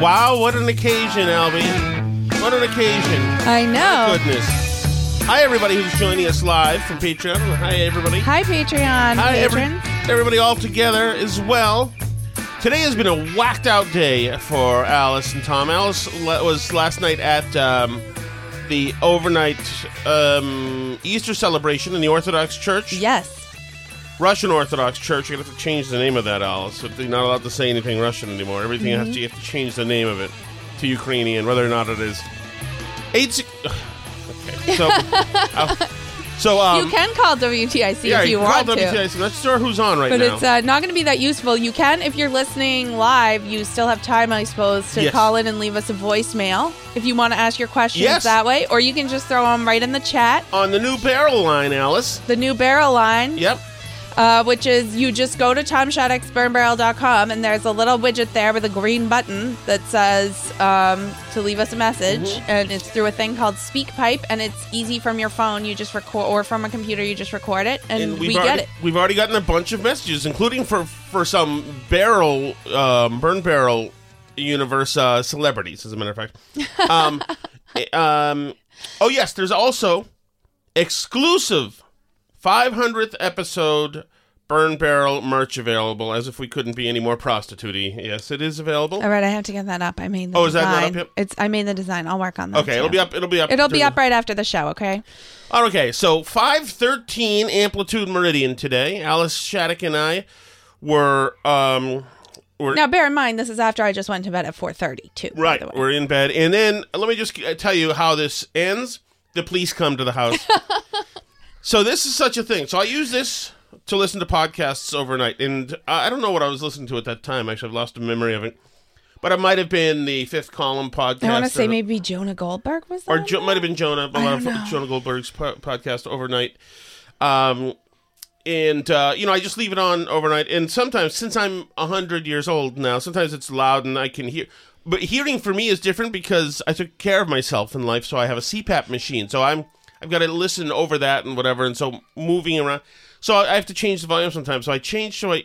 Wow, what an occasion, Albie. What an occasion. I My know. goodness. Hi, everybody who's joining us live from Patreon. Hi, everybody. Hi, Patreon Hi, every- patrons. everybody all together as well. Today has been a whacked out day for Alice and Tom. Alice le- was last night at um, the overnight um, Easter celebration in the Orthodox Church. Yes. Russian Orthodox Church. You're to have to change the name of that, Alice. They're not allowed to say anything Russian anymore. Everything has to, you have to change the name of it to Ukrainian, whether or not it is. Eight. Okay. So, uh, so um, you can call WTIC yeah, if you can want call to. WTIC. Let's sure who's on right But now. it's uh, not going to be that useful. You can, if you're listening live, you still have time, I suppose, to Yes. call in and leave us a voicemail if you want to ask your questions Yes. that way. Or you can just throw them right in the chat. on the new barrel line, Alice. The new barrel line, Yep. Uh, which is you just go to tomshaddixburnbarrel.com and there's a little widget there with a green button that says um, to leave us a message. Mm-hmm. And it's through a thing called SpeakPipe and it's easy from your phone. You just record, or from a computer, you just record it and, we we've get already, it. We've already gotten a bunch of messages, including for for some barrel, um, burn barrel universe uh, celebrities, as a matter of fact. Um, eh, um, oh yes, there's also exclusive 500th episode burn barrel merch available. As if we couldn't be any more prostitutey. Yes, it is available. All right, I have to get that up. I made the Oh, is that design. not up yet? It's I made the design. I'll work on that. Okay, it'll be up. It'll be up. It'll be up right after the show. Okay. Okay, so 513 Amplitude Meridian today. Alice Shattuck and I were um were Now, bear in mind, this is after I just went to bed at four thirty too. right, we're in bed. And then let me just tell you how this ends. The police come to the house. so this is such a thing. So I use this to listen to podcasts overnight and I don't know what I was listening to at that time. Actually, I've lost a memory of it. But it might have been the Fifth Column podcast. I want to say or- maybe Jonah Goldberg was or jo- might have been Jonah, a lot of know. Jonah Goldberg's po- podcast overnight. Um, and uh, you know, I just leave it on overnight. And sometimes, since I'm hundred years old now, sometimes it's loud and I can hear. But hearing for me is different because I took care of myself in life, so I have a CPAP machine. So I'm I've got to listen over that and whatever, and so moving around. So I have to change the volume sometimes. So I change. So I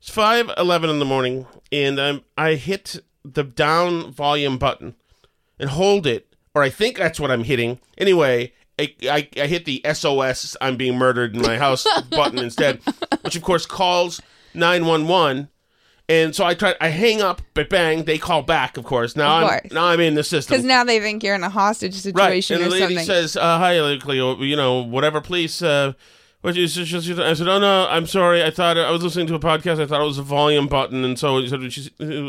it's five eleven in the morning, and I'm I hit the down volume button and hold it, or I think that's what I'm hitting. Anyway, I, I, I hit the SOS I'm being murdered in my house button instead, which of course calls 911. And so I try, I hang up, but bang, they call back. Of course, now Of I'm course. now I'm in the system. Because now they think you're in a hostage Right, situation and the or lady something. says, uh, "Hi, Cleo. You know, whatever police, uh, But she, she, she, she- I said, "Oh no, I'm sorry. I thought I was listening to a podcast. I thought it was a volume button, and so she said,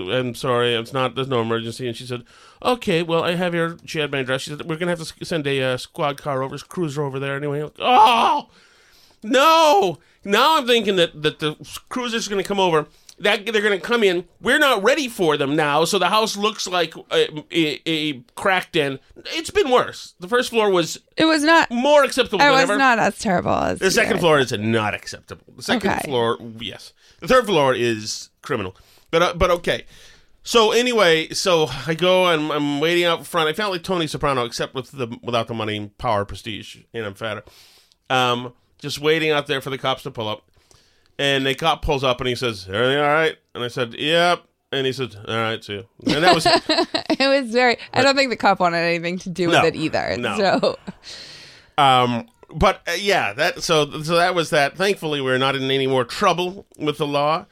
I'm sorry. It's not. There's no emergency." And she said, "Okay, well, I have your." She had my address. She said, "We're gonna have to s- send a uh, squad car over, cruiser over there anyway." Oh no! Now I'm thinking that that the cruiser's gonna come over. That they're gonna come in. We're not ready for them now, so the house looks like a, a, a cracked in. It's been worse. The first floor was It was not. more acceptable It than was ever. not as terrible as The second floor is not acceptable. The second Okay. floor, yes. The third floor is criminal. But uh, but okay. So anyway, so I go and I'm waiting out front. I felt like Tony Soprano, except with the without the money, power, prestige, and I'm fatter. Um, just waiting out there for the cops to pull up. And the cop pulls up and he says, "Everything all right?" And I said, "Yep." And he said, "All right, see you." And that was It was very. I don't think the cop wanted anything to do with No. it either. No. So Um, but uh, yeah, that so so that was that. Thankfully, we're not in any more trouble with the law.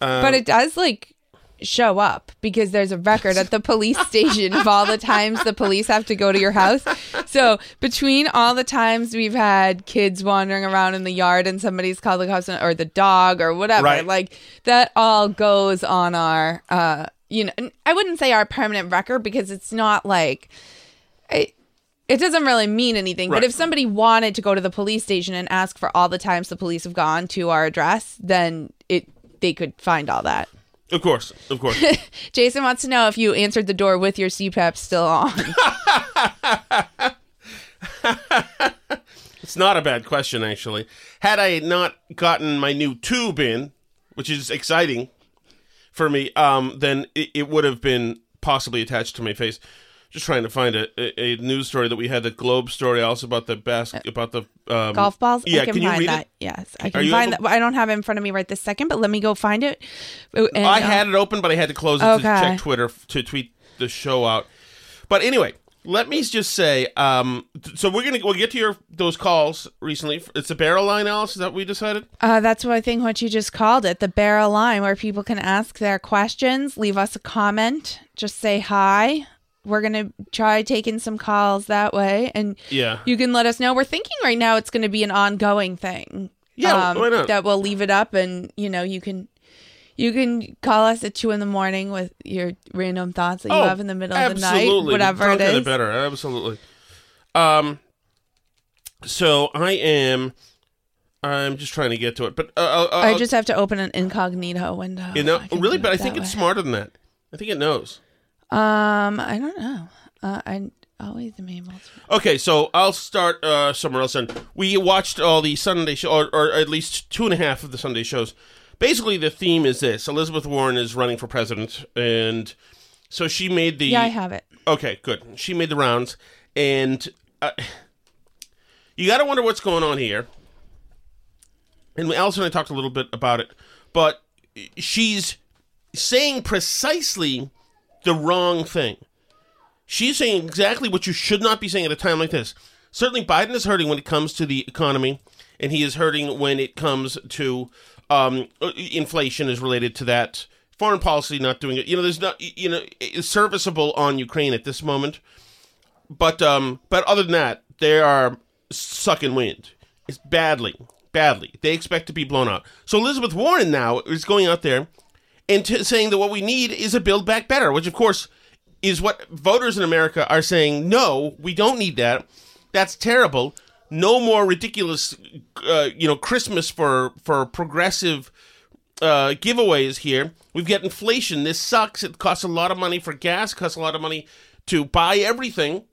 Um, but it does like show up because there's a record at the police station of all the times the police have to go to your house. So between all the times we've had kids wandering around in the yard and somebody's called the cops or the dog or whatever, Right. like that all goes on our uh you know I wouldn't say our permanent record because it's not like it, it doesn't really mean anything. Right. But if somebody wanted to go to the police station and ask for all the times the police have gone to our address, then it they could find all that. Of course, of course. Jason wants to know if you answered the door with your CPAP still on. It's not a bad question, actually. Had I not gotten my new tube in, which is exciting for me, um, then it, it would have been possibly attached to my face. Just trying to find a, a, a news story that we had, the Globe story, also about the bas- about the um, Golf balls? Yeah, I can, can you find read that. it? Yes. I can find able- that. I don't have it in front of me right this second, but let me go find it. And, I uh, had it open, but I had to close it Okay. to check Twitter to tweet the show out. But anyway, let me just say, um, so we're gonna we'll get to your those calls recently. It's a barrel line, Alice. Is that what we decided? Uh, that's what I think what you just called it, the barrel line, where people can ask their questions, leave us a comment, just say hi. We're gonna try taking some calls that way, and Yeah. you can let us know. We're thinking right now it's going to be an ongoing thing. Yeah, why not? That we'll leave it up, and you know you can you can call us at two in the morning with your random thoughts that you have in the middle of the night, Oh, whatever The it the better. Absolutely. Um. So I am. I'm just trying to get to it, but uh, I just have to open an incognito window. you know really, but I think it's smarter than that. I think it knows. Um, I don't know. Uh, I always am able to. Okay, so I'll start uh, somewhere else. And we watched all the Sunday show, or, or at least two and a half of the Sunday shows. Basically, the theme is this: Elizabeth Warren is running for president, and so she made the. Yeah, I have it. Okay, good. She made the rounds, and uh, you got to wonder what's going on here. And Allison and I talked a little bit about it, but she's saying precisely the wrong thing. She's saying exactly what you should not be saying at a time like this. Certainly, Biden is hurting when it comes to the economy, and he is hurting when it comes to um, inflation is related to that. Foreign policy not doing it. You know, there's not. You know, it's serviceable on Ukraine at this moment, but um, but other than that, they are sucking wind. It's badly, badly. They expect to be blown out. So Elizabeth Warren now is going out there and saying that what we need is a Build Back Better, which of course is what voters in America are saying. No, we don't need that. That's terrible. No more ridiculous, uh, you know, Christmas for for progressive uh, giveaways here. We've got inflation. This sucks. It costs a lot of money for gas. Costs a lot of money to buy everything.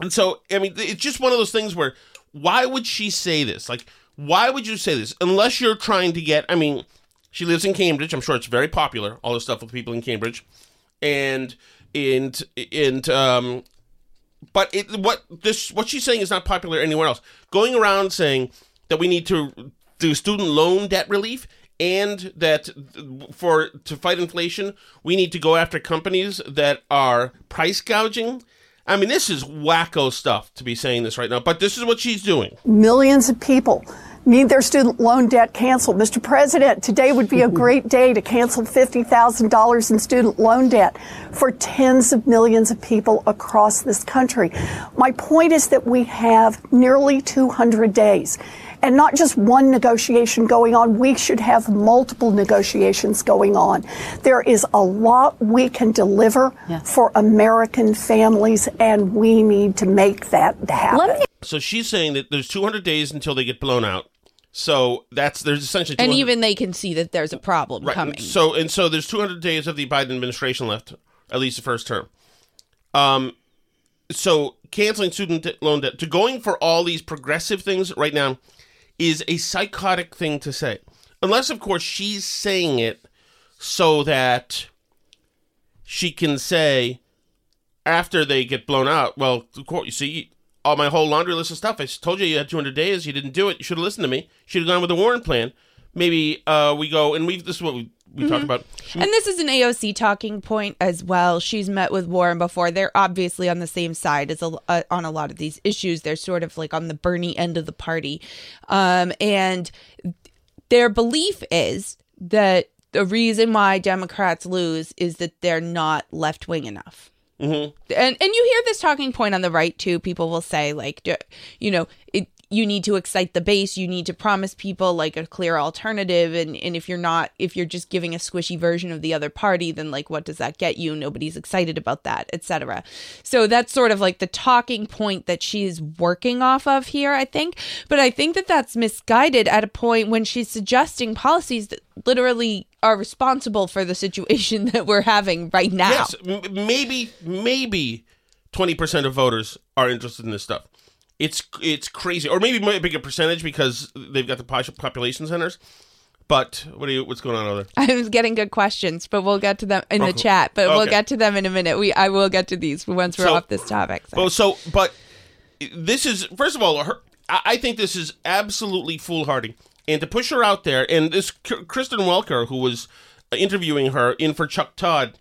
And so, I mean, it's just one of those things where why would she say this? Like, why would you say this? Unless you're trying to get, I mean, she lives in Cambridge. I'm sure it's very popular, all this stuff with people in Cambridge. And, and, and, um, but it, what this, what she's saying is not popular anywhere else. Going around saying that we need to do student loan debt relief and that for to fight inflation, we need to go after companies that are price gouging. I mean, this is wacko stuff to be saying this right now, but this is what she's doing. Millions of people need their student loan debt canceled. Mr. President, today would be a great day to cancel $50,000 in student loan debt for tens of millions of people across this country. My point is that we have nearly 200 days. and not just one negotiation going on. We should have multiple negotiations going on. There is a lot we can deliver for American families, and we need to make that happen. So she's saying that there's 200 days until they get blown out. So that's there's essentially And even they can see that there's a problem right. coming. So and so there's 200 days of the Biden administration left, at least the first term. Um, so canceling student de- loan debt to going for all these progressive things right now is a psychotic thing to say, unless of course she's saying it so that she can say after they get blown out, well, of course, you see, all my whole laundry list of stuff. I told you you had 200 days. You didn't do it. You should have listened to me. Should have gone with the Warren plan. Maybe uh, we go and we. This is what we we talked about. And this is an AOC talking point as well. She's met with Warren before. They're obviously on the same side as a, uh, on a lot of these issues. They're sort of like on the Bernie end of the party, um, and their belief is that the reason why Democrats lose is that they're not left wing enough. Mm-hmm. And and you hear this talking point on the right too. People will say like, you know, it, you need to excite the base. You need to promise people like a clear alternative. And and if you're not, if you're just giving a squishy version of the other party, then like, what does that get you? Nobody's excited about that, etc. So that's sort of like the talking point that she's working off of here, I think. But I think that that's misguided at a point when she's suggesting policies that literally are responsible for the situation that we're having right now. Yes, maybe maybe 20 percent of voters are interested in this stuff. It's it's crazy, or maybe a bigger percentage because they've got the population centers. But what are you? What's going on over there? I was getting good questions, but we'll get to them in the chat. But we'll Okay. get to them in a minute. We I will get to these once we're So- off this topic. so. Well, so but this is first of all, her, I I think this is absolutely foolhardy, and to push her out there, and this Kristen Welker, who was interviewing her in for Chuck Todd,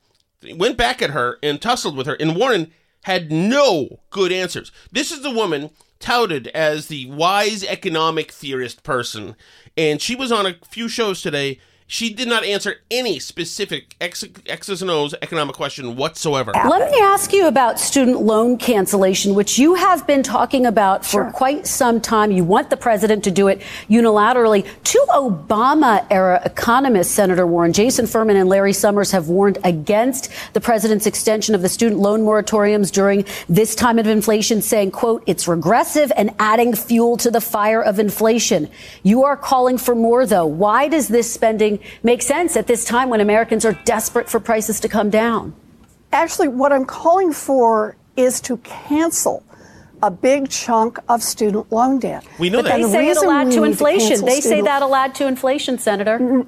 went back at her and tussled with her, and Warren had no good answers. This is the woman touted as the wise economic theorist person, and she was on a few shows today. She did not answer any specific X, X's and O's economic question whatsoever. Let me ask you about student loan cancellation, which you have been talking about for quite some time. You want the president to do it unilaterally. Two Obama era economists, Senator Warren, Jason Furman, and Larry Summers, have warned against the president's extension of the student loan moratoriums during this time of inflation, saying, quote, it's regressive and adding fuel to the fire of inflation. You are calling for more, though. Why does this spending make sense at this time when Americans are desperate for prices to come down? Actually, what I'm calling for is to cancel a big chunk of student loan debt. We know But that. then They the say it reason allowed to inflation. cancel They say student- that allowed to inflation, Senator.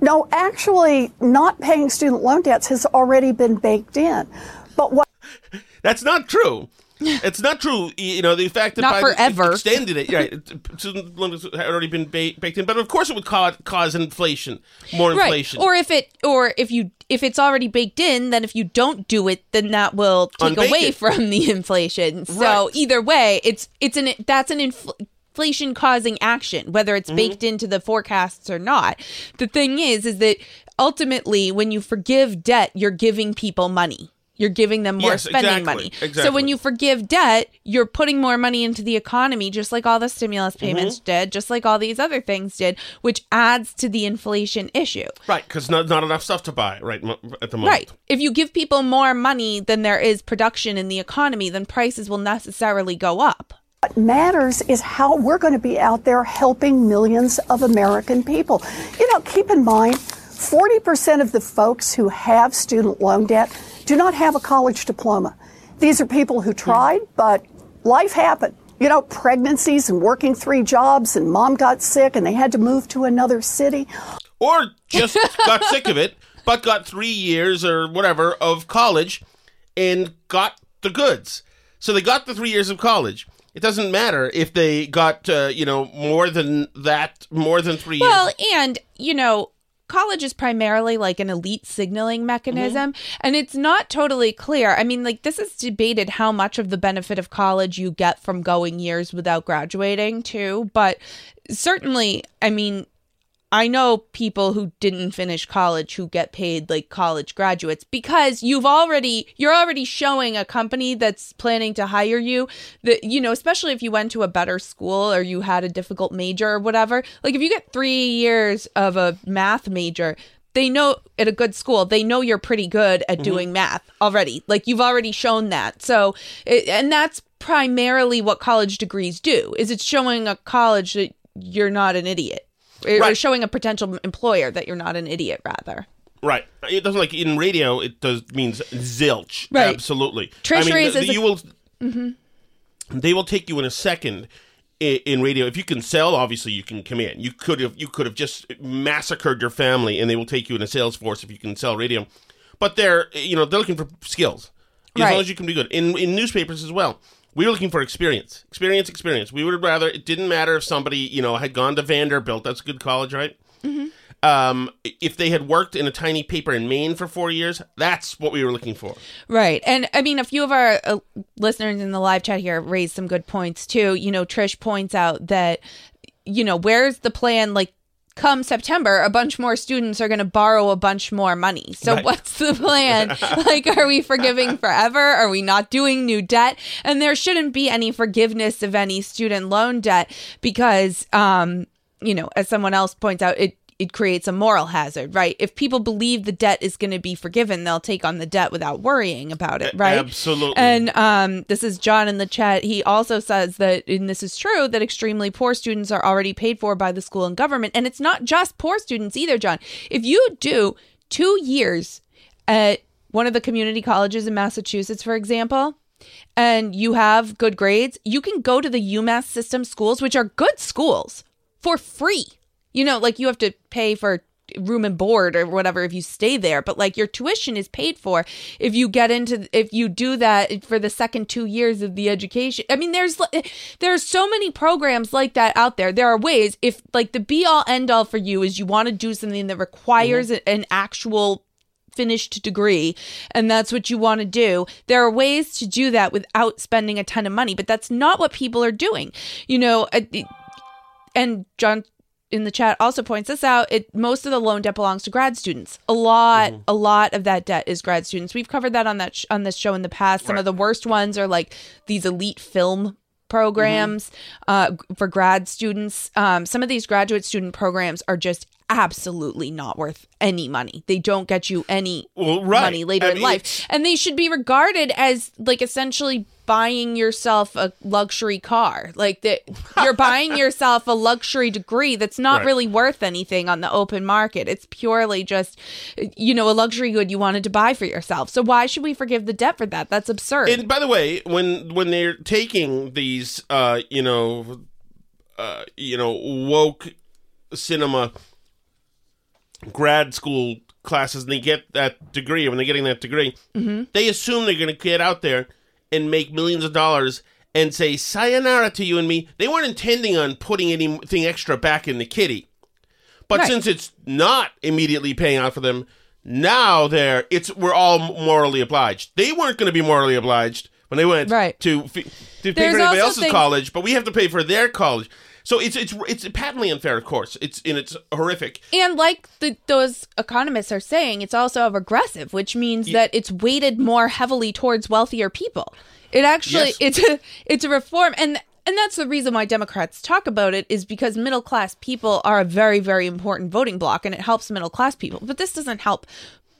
No, actually, not paying student loan debts has already been baked in. But what That's not true. It's not true. You know, the fact that Not Biden forever. extended it, right? Student loans had already been ba- baked in, but of course it would cause, cause inflation, more inflation. Right. Or if it or if you if it's already baked in, then if you don't do it, then that will take Unbake away it. from the inflation. So Right. either way, it's it's an that's an infl- inflation causing action whether Mm-hmm. it's baked into the forecasts or not. The thing is is that ultimately when you forgive debt, you're giving people money. You're giving them more Yes, spending exactly, money. So when you forgive debt, you're putting more money into the economy, just like all the stimulus Mm-hmm. payments did, just like all these other things did, which adds to the inflation issue. right, because not, not enough stuff to buy right at the moment. Right. If you give people more money than there is production in the economy, then prices will necessarily go up. What matters is how we're going to be out there helping millions of American people. You know, keep in mind, 40% of the folks who have student loan debt do not have a college diploma. These are people who tried, but life happened. You know, pregnancies and working three jobs, and mom got sick and they had to move to another city. Or just got sick of it, but got three years or whatever of college and got the goods. So they got the three years of college. It doesn't matter if they got, uh, you know, more than that, more than three Well, years. and, you know, college is primarily like an elite signaling mechanism mm-hmm. and it's not totally clear. I mean, like this is debated how much of the benefit of college you get from going years without graduating too, but certainly, I mean, I know people who didn't finish college who get paid like college graduates because you've already you're already showing a company that's planning to hire you that you know especially if you went to a better school or you had a difficult major or whatever. Like if you get 3 years of a math major they know at a good school they know you're pretty good at mm-hmm. doing math already. Like you've already shown that. So it, and that's primarily what college degrees do is it's showing a college that you're not an idiot or Right. showing a potential employer that you're not an idiot rather Right. It doesn't like in radio. It does means zilch. Right. Absolutely. Treasury I is- mean, is a- you will. Mm-hmm. They will take you in a second. i- In radio, if you can sell, obviously you can come in. You could have you could have just massacred your family, and they will take you in a sales force if you can sell radio. But they're you know they're looking for skills as Right. long as you can be good. In in newspapers as well, we were looking for experience, experience, experience. We would rather it didn't matter if somebody you know had gone to Vanderbilt. That's a good college, right? um, if they had worked in a tiny paper in Maine for four years, that's what we were looking for. Right. And I mean, a few of our uh, listeners in the live chat here raised some good points too. You know, Trish points out that, you know, where's the plan? Like, come September, a bunch more students are going to borrow a bunch more money. So, Right. what's the plan? like, are we forgiving forever? Are we not doing new debt? And there shouldn't be any forgiveness of any student loan debt because, um, you know, as someone else points out, it it creates a moral hazard, right? If people believe the debt is going to be forgiven, they'll take on the debt without worrying about it, right? absolutely. And um, this is John in the chat. He also says that, and this is true, that extremely poor students are already paid for by the school and government. And it's not just poor students either, John. If you do two years at one of the community colleges in Massachusetts, for example, and you have good grades, you can go to the UMass system schools, which are good schools, for free. You know, like you have to pay for room and board or whatever if you stay there, but like your tuition is paid for if you get into if you do that for the second 2 years of the education. I mean, there's there's so many programs like that out there. There are ways if like the be all end all for you is you want to do something that requires an actual finished degree and that's what you want to do there are ways to do that without spending a ton of money but that's not what people are doing you know uh, and john in the chat also points this out it most of the loan debt belongs to grad students. A lot a lot of that debt is grad students. We've covered that on that sh- on this show in the past. Some of the worst ones are like these elite film programs uh, for grad students. Um, some of these graduate student programs are just absolutely not worth any money. They don't get you any Well, right. money later I in mean, life. and they should be regarded as like essentially buying yourself a luxury car. Like that you're buying yourself a luxury degree that's not Right. really worth anything on the open market. It's purely just you know a luxury good you wanted to buy for yourself. So why should we forgive the debt for that? That's absurd. And by the way, when when they're taking these, uh, you know, uh, you know, woke cinema grad school classes, and they get that degree. When they're getting that degree, mm-hmm. they assume they're going to get out there and make millions of dollars and say sayonara to you and me. They weren't intending on putting anything extra back in the kitty. But Right. since it's not immediately paying out for them, now they're it's we're all morally obliged. They weren't going to be morally obliged when they went Right. to to pay There's for anybody else's things- college, but we have to pay for their college. So it's it's it's patently unfair, of course. It's and it's horrific. And like the, those economists are saying, it's also regressive, which means that it's weighted more heavily towards wealthier people. It actually Yes. it's a it's a reform, and and that's the reason why Democrats talk about it is because middle class people are a very very important voting bloc, and it helps middle class people. But this doesn't help.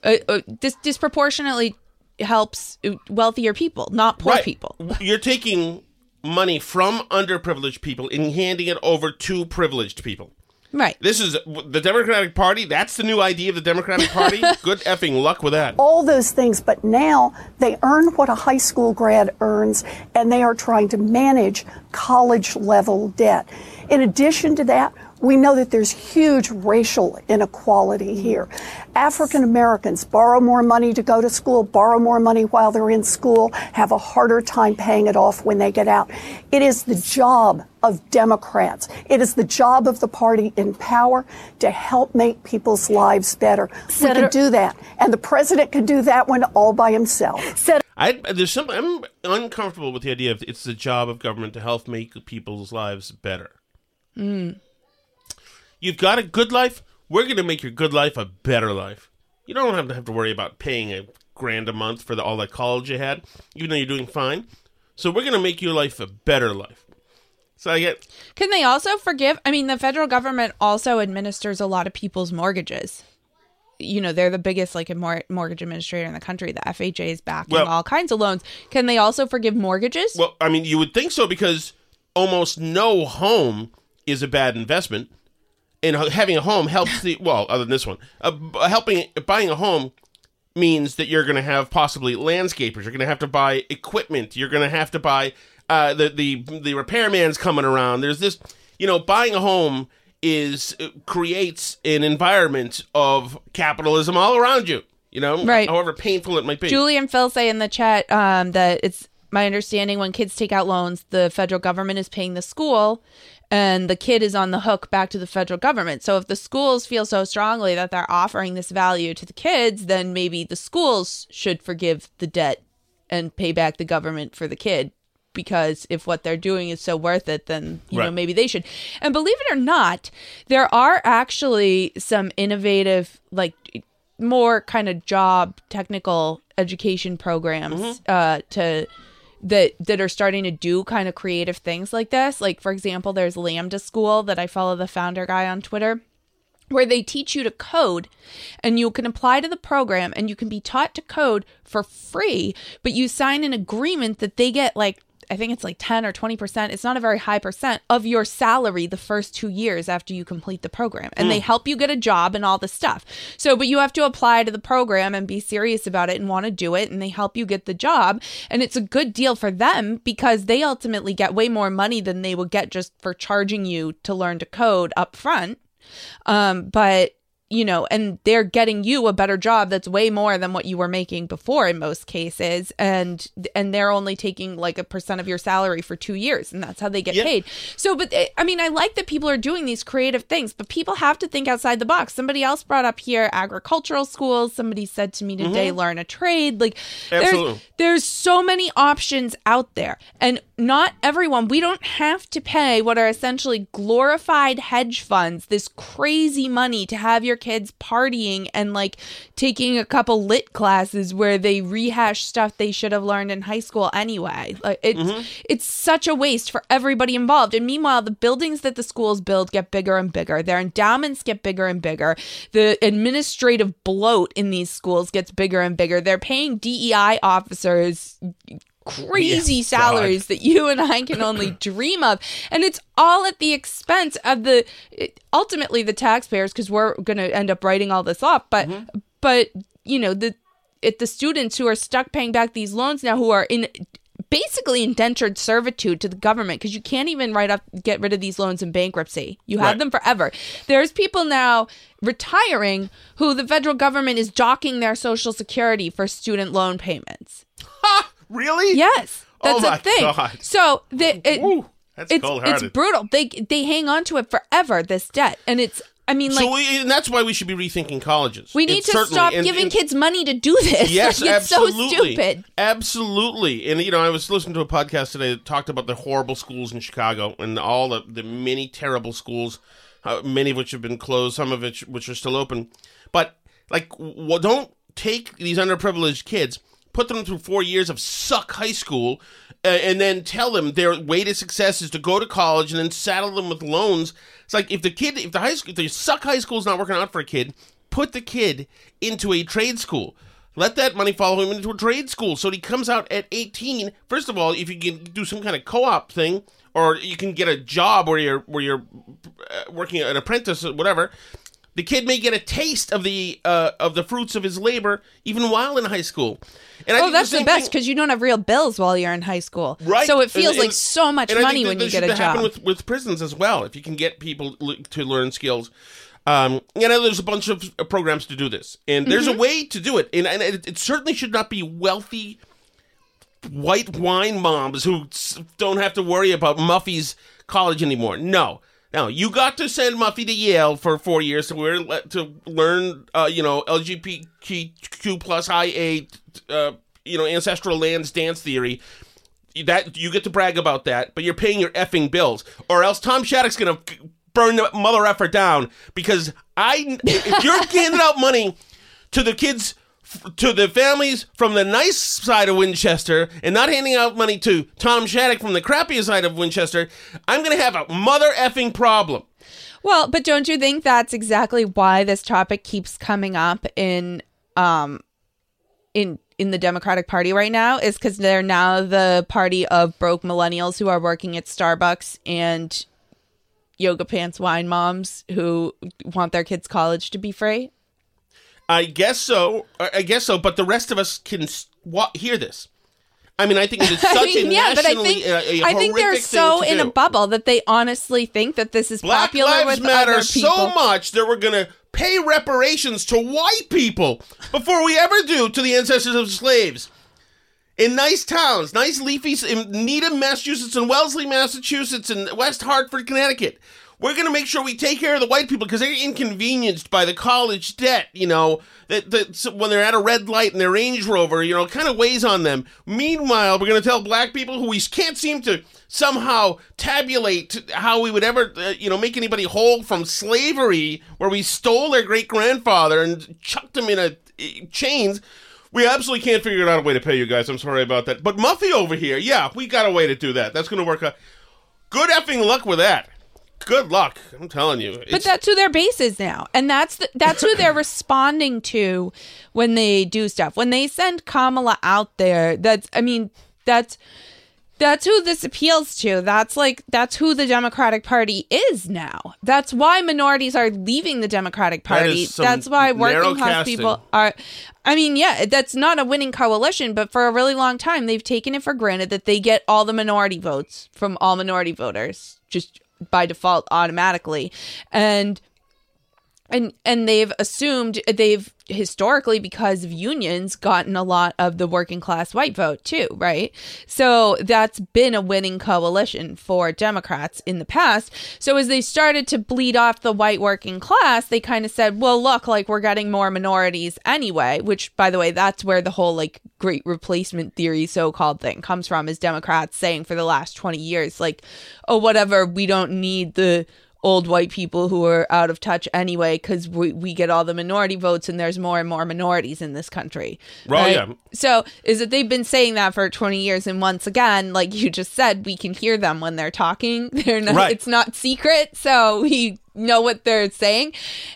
Uh, uh, this disproportionately helps wealthier people, not poor Right. people. You're taking money from underprivileged people and handing it over to privileged people. Right. This is the Democratic Party. That's the new idea of the Democratic Party. Good effing luck with that. all those things, but now they earn what a high school grad earns, and they are trying to manage college level debt. In addition to that, we know that there's huge racial inequality mm. here. African Americans borrow more money to go to school, borrow more money while they're in school, have a harder time paying it off when they get out. It is the job of Democrats. It is the job of the party in power to help make people's lives better. we can do that. And the president can do that one all by himself. I there's some. I'm uncomfortable with the idea of it's the job of government to help make people's lives better. Mm. You've got a good life. We're going to make your good life a better life. You don't have to have to worry about paying a grand a month for the, all that college you had, even though you're doing fine. So we're going to make your life a better life. So I get Can they also forgive? I mean, the federal government also administers a lot of people's mortgages. You know, they're the biggest like mor- mortgage administrator in the country. The FHA is backing Well- all kinds of loans. Can they also forgive mortgages? well. I mean, you would think so because almost no home is a bad investment, and having a home helps the well. Other than this one, uh, helping buying a home means that you're going to have possibly landscapers. You're going to have to buy equipment. You're going to have to buy uh, the the the repairman's coming around. There's this, you know, buying a home is uh, creates an environment of capitalism all around you. You know, Right. However painful it might be. Julie and Phil say in the chat um, that it's my understanding when kids take out loans, the federal government is paying the school and the kid is on the hook back to the federal government. So if the schools feel so strongly that they're offering this value to the kids, then maybe the schools should forgive the debt and pay back the government for the kid. Because if what they're doing is so worth it, then you know maybe they should. And believe it or not, there are actually some innovative, like more kind of job technical education programs uh, to that that are starting to do kind of creative things like this. Like for example, there's Lambda School that I follow the founder guy on Twitter where they teach you to code and you can apply to the program and you can be taught to code for free, but you sign an agreement that they get like I think it's like 10 or 20%. It's not a very high percent of your salary the first 2 years after you complete the program. And they help you get a job and all this stuff. So, but you have to apply to the program and be serious about it and want to do it and they help you get the job and it's a good deal for them because they ultimately get way more money than they would get just for charging you to learn to code up front um but you know and they're getting you a better job that's way more than what you were making before in most cases. And and they're only taking like a percent of your salary for 2 years and that's how they get Yeah. paid. So but eh, i mean i like that people are doing these creative things but people have to think outside the box. Somebody else brought up here agricultural schools. Somebody said to me today learn a trade. Like there's there's so many options out there. And not everyone we don't have to pay what are essentially glorified hedge funds this crazy money to have your kids partying and like taking a couple lit classes where they rehash stuff they should have learned in high school anyway. Like it's mm-hmm. it's such a waste for everybody involved. And meanwhile the buildings that the schools build get bigger and bigger. Their endowments get bigger and bigger. The administrative bloat in these schools gets bigger and bigger. They're paying DEI officers crazy salaries that you and I can only dream of. And it's all at the expense of the ultimately the taxpayers because we're going to end up writing all this off. But mm-hmm. but you know the it the students who are stuck paying back these loans now who are in basically indentured servitude to the government because you can't even write up get rid of these loans in bankruptcy you have Right. them forever there's people now retiring who the federal government is docking their social security for student loan payments really? Yes, Oh that's my a thing. God. So the, it, Ooh, that's it's cold-hearted. it's brutal. They they hang on to it forever. This debt, and it's I mean like so we, and that's why we should be rethinking colleges. we need It's to stop and- giving and- kids money to do this. Yes, Like, it's absolutely. so stupid. Absolutely. And, you know, I was listening to a podcast today that talked about the horrible schools in Chicago and all the, the many terrible schools, uh, many of which have been closed, some of which, which are still open. But, like, well, don't take these underprivileged kids, put them through four years of suck high school, uh, and then tell them their way to success is to go to college and then saddle them with loans. It's like if the kid, if the high school, if the suck high school is not working out for a kid, put the kid into a trade school. Let that money follow him into a trade school so he comes out at 18. First of all, if you can do some kind of co-op thing, or you can get a job where you're where you're uh, working an apprentice or whatever, the kid may get a taste of the uh, of the fruits of his labor even while in high school. And I Oh, think that's the same best because you don't have real bills while you're in high school. Right. So it feels And- like and- so much money when you get a job. with with prisons as well. If you can get people to learn skills. Um, you know, there's a bunch of uh, programs to do this, and there's Mm-hmm. a way to do it, and, and it, it certainly should not be wealthy white wine moms who s- don't have to worry about Muffy's college anymore. No, no, you got to send Muffy to Yale for four years to learn to learn, uh, you know, LGBTQ plus IA, uh, you know, ancestral lands dance theory. That you get to brag about that, but you're paying your effing bills, or else Tom Shattuck's gonna burn the mother effer down because I if you're handing out money to the kids to the families from the nice side of Winchester and not handing out money to Tom Shattuck from the crappiest side of Winchester, I'm going to have a mother effing problem. Well, but don't you think that's exactly why this topic keeps coming up in um in in the Democratic Party right now is cuz they're now the party of broke millennials who are working at Starbucks and yoga pants wine moms who want their kids college to be free? I guess so. I guess so. But the rest of us can wa- hear this. I mean, I think it is such I mean, a yeah, but I think a, a I think they're so in a bubble that they honestly think that this is Black popular Lives with Matter other people. so much that we're going to pay reparations to white people before we ever do to the ancestors of slaves. In nice towns, nice leafy in Needham, Massachusetts, and Wellesley, Massachusetts, and West Hartford, Connecticut. We're going to make sure we take care of the white people because they're inconvenienced by the college debt, you know, that, that so when they're at a red light in their Range Rover, you know, kind of weighs on them. Meanwhile, we're going to tell black people who we can't seem to somehow tabulate how we would ever, uh, you know, make anybody whole from slavery, where we stole their great grandfather and chucked him in a chains. We absolutely can't figure out a way to pay you guys. I'm sorry about that. But Muffy over here, yeah, we got a way to do that. That's going to work out. Good effing luck with that. Good luck. I'm telling you. But that's who their base is now, and that's the, that's who they're responding to when they do stuff. When they send Kamala out there, that's I mean that's that's who this appeals to. That's like that's who the Democratic Party is now. That's why minorities are leaving the Democratic Party. That's why working class people are. I mean, yeah, that's not a winning coalition, but for a really long time, they've taken it for granted that they get all the minority votes from all minority voters just by default automatically. And and and they've assumed they've historically because of unions gotten a lot of the working class white vote too right? So that's been a winning coalition for democrats in the past. So as they started to bleed off the white working class they kind of said well look like we're getting more minorities anyway which by the way that's where the whole like great replacement theory so-called thing comes from is democrats saying for the last 20 years like oh whatever we don't need the old white people who are out of touch anyway because we, we get all the minority votes and there's more and more minorities in this country Oh, yeah. so is that they've been saying that for 20 years and once again like you just said we can hear them when they're talking they're not Right. it's not secret so we know what they're saying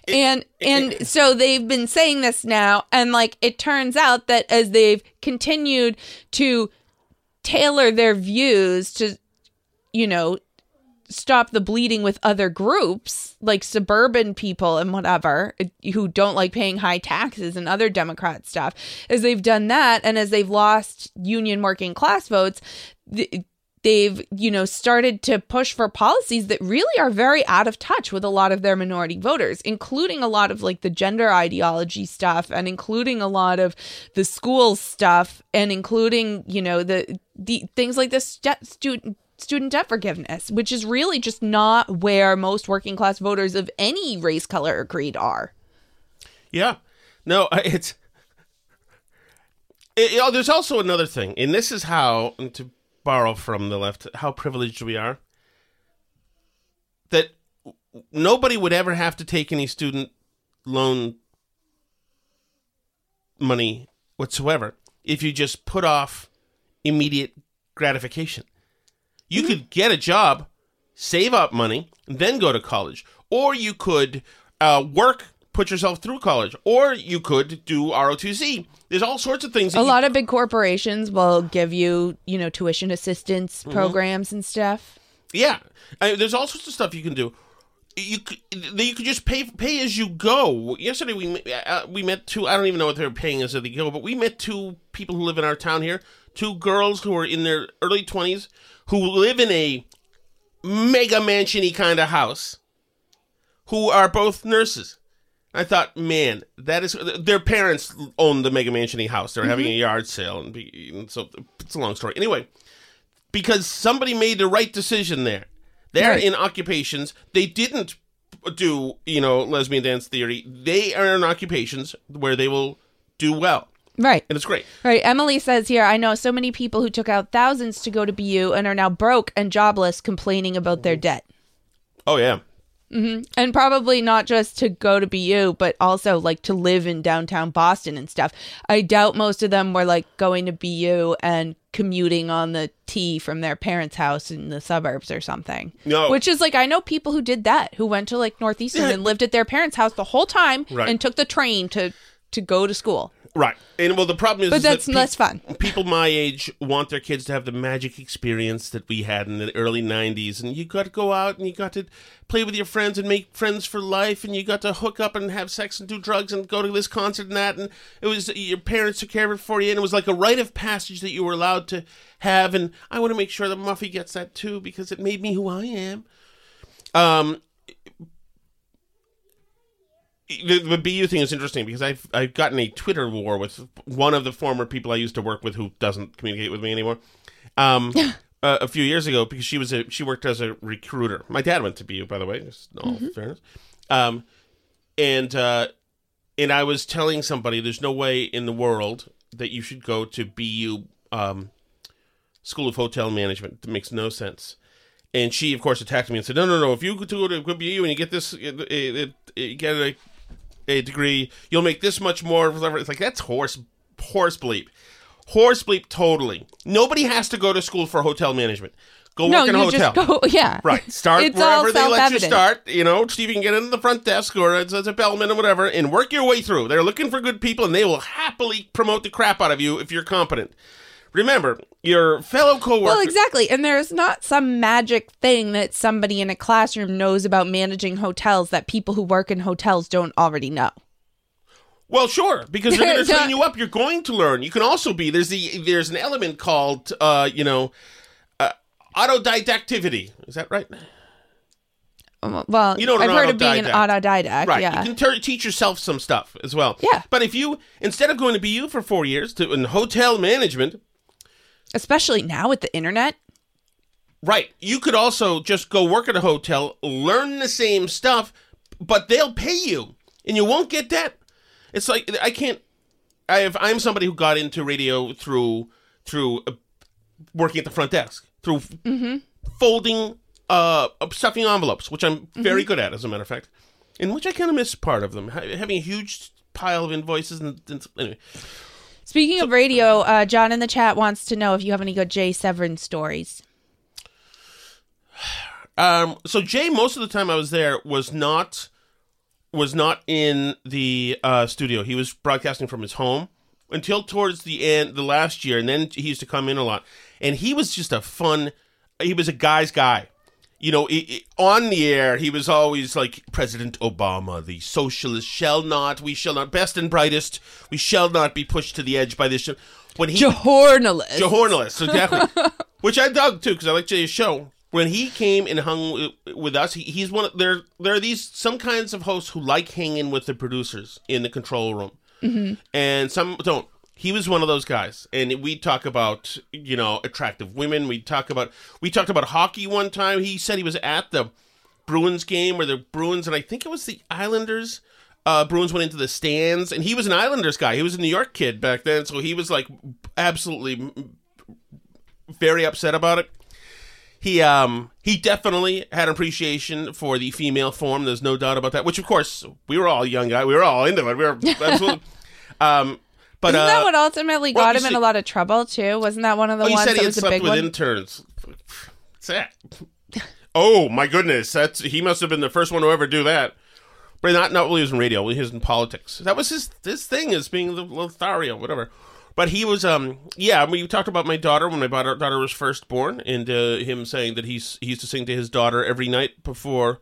and and so they've been saying this now and like it turns out that as they've continued to tailor their views to you know stop the bleeding with other groups like suburban people and whatever who don't like paying high taxes and other democrat stuff as they've done that. And as they've lost union working class votes th- they've you know started to push for policies that really are very out of touch with a lot of their minority voters including a lot of like the gender ideology stuff and including a lot of the school stuff and including you know the the things like the stu- student student debt forgiveness which is really just not where most working class voters of any race color or creed are Yeah. No, it's. It, you know, there's also another thing, and this is how, to borrow from the left, how privileged we are. That nobody would ever have to take any student loan money whatsoever if you just put off immediate gratification. You could get a job, save up money, then go to college. Or you could uh, work, put yourself through college. Or you could do ROTC. There's all sorts of things. a you- lot of big corporations will give you you know tuition assistance Mm-hmm. programs and stuff Yeah, I, there's all sorts of stuff you can do. You could, you could just pay pay as you go. Yesterday we uh, we met two. I don't even know what they were paying as they go, but we met two people who live in our town here. Two girls who are in their early twenties who live in a mega mansiony kind of house, who are both nurses. I thought, man, that is their parents own the mega mansiony house. They're having a mm-hmm. yard sale, and, be, and so it's a long story. Anyway, because somebody made the right decision there. They're Right. in occupations they didn't do, you know, lesbian dance theory. They are in occupations where they will do well, right and it's great. Right. Emily says here, I know so many people who took out thousands to go to BU and are now broke and jobless complaining about their debt. Oh yeah, mm-hmm. and probably not just to go to BU, but also like to live in downtown Boston and stuff. I doubt most of them were like going to BU and commuting on the T from their parents' house in the suburbs or something. No. Which is like, I know people who did that, who went to like Northeastern Yeah. and lived at their parents' house the whole time Right. and took the train to, to go to school. Right. And well, the problem is, But is that that's less fun. People my age want their kids to have the magic experience that we had in the early 90s. And you got to go out and you got to play with your friends and make friends for life. And you got to hook up and have sex and do drugs and go to this concert and that. And it was your parents took care of it for you. And it was like a rite of passage that you were allowed to have. And I want to make sure that Muffy gets that too because it made me who I am. Um, the, the BU thing is interesting because I've I've gotten a Twitter war with one of the former people I used to work with who doesn't communicate with me anymore. Um, uh, a few years ago because she was a she worked as a recruiter. My dad went to BU, by the way. Just all fairness. Um, and uh, and I was telling somebody there's no way in the world that you should go to BU um, School of Hotel Management. It makes no sense. And she, of course, attacked me and said, "No, no, no! If you go to BU and you get this, it, it, it, get a, a degree, you'll make this much more." Whatever. It's like that's horse horse bleep, horse bleep. Totally. Nobody has to go to school for hotel management. Go no, work in a hotel. just go, yeah. Right. Start It's wherever they let you start. You know, Steve, you can get into the front desk or as a bellman or whatever and work your way through. They're looking for good people and they will happily promote the crap out of you if you're competent. Remember, your fellow coworker. Well, exactly. And there's not some magic thing that somebody in a classroom knows about managing hotels that people who work in hotels don't already know. Well, sure, because they're going to train you up. You're going to learn. You can also be there's the there's an element called uh, you know uh, autodidactivity. Is that right? Well, You know I've heard of being an autodidact- autodidact. Right. Yeah. You can ter- teach yourself some stuff as well. Yeah. But if you instead of going to BU for four years to in hotel management, Especially now with the internet. Right. You could also just go work at a hotel, learn the same stuff, but they'll pay you and you won't get that. It's like I can't I have I'm somebody who got into radio through through uh, working at the front desk, through folding uh stuffing envelopes, which I'm very good at as a matter of fact. In which I kind of miss part of them, having a huge pile of invoices and, and anyway. Speaking of radio, uh, John in the chat wants to know if you have any good Jay Severin stories. Um, so Jay, most of the time I was there, was not was not in the uh, studio. He was broadcasting from his home until towards the end, the last year, and then he used to come in a lot. And he was just a fun. He was a guy's guy. You know, i i on the air, he was always like President Obama, the socialist shall not, we shall not, best and brightest, we shall not be pushed to the edge by this. When he Journalist. Journalist, exactly. Which I dug too because I like Jay's show. When he came and hung with us, he, he's one. Of, there, there are these some kinds of hosts who like hanging with the producers in the control room, mm-hmm. and some don't. He was one of those guys, and we talk about you know attractive women. We talk about we talked about hockey one time. He said he was at the Bruins game where the Bruins and I think it was the Islanders. Uh, Bruins went into the stands, and he was an Islanders guy. He was a New York kid back then, so he was like absolutely very upset about it. He um he definitely had appreciation for the female form. There's no doubt about that. Which of course we were all young guys. We were all into it. We were absolutely. um, but Isn't uh, that what ultimately well, got him in a lot of trouble too? Wasn't that one of the oh, ones that was a big with one? interns. What's that? Oh my goodness, that's he must have been the first one to ever do that. But not not he was in radio, he was in politics. That was his this thing as being the Lothario, whatever. But he was um yeah, we talked about my daughter when my daughter daughter was first born, and uh, him saying that he's he used to sing to his daughter every night before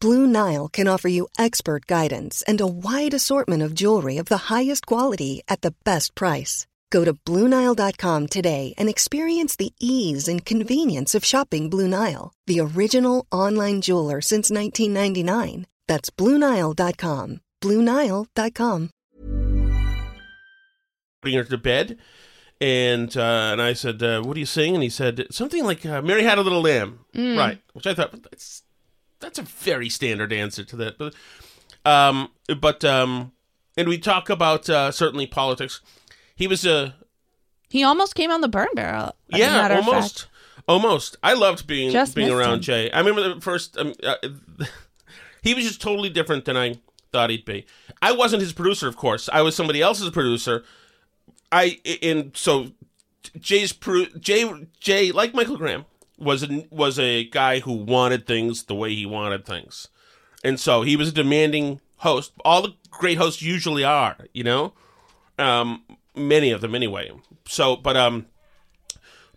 Blue Nile can offer you expert guidance and a wide assortment of jewelry of the highest quality at the best price. Go to BlueNile.com today and experience the ease and convenience of shopping Blue Nile, the original online jeweler since 1999. That's BlueNile.com. BlueNile.com. putting her to bed, and uh, and I said, uh, "What are you saying?" And he said something like, uh, "Mary had a little lamb," right? Which I thought that's that's a very standard answer to that. But um, but um, and we talk about uh, certainly politics. He was a He almost came on the burn barrel. yeah, almost, almost. I loved being Just being around him. Jay. I remember the first. Um, uh, he was just totally different than I thought he'd be. I wasn't his producer, of course. I was somebody else's producer. I and so Jay's pro, Jay Jay like Michael Graham was a, was a guy who wanted things the way he wanted things, and so he was a demanding host. All the great hosts usually are, you know, um, many of them anyway. So, but um,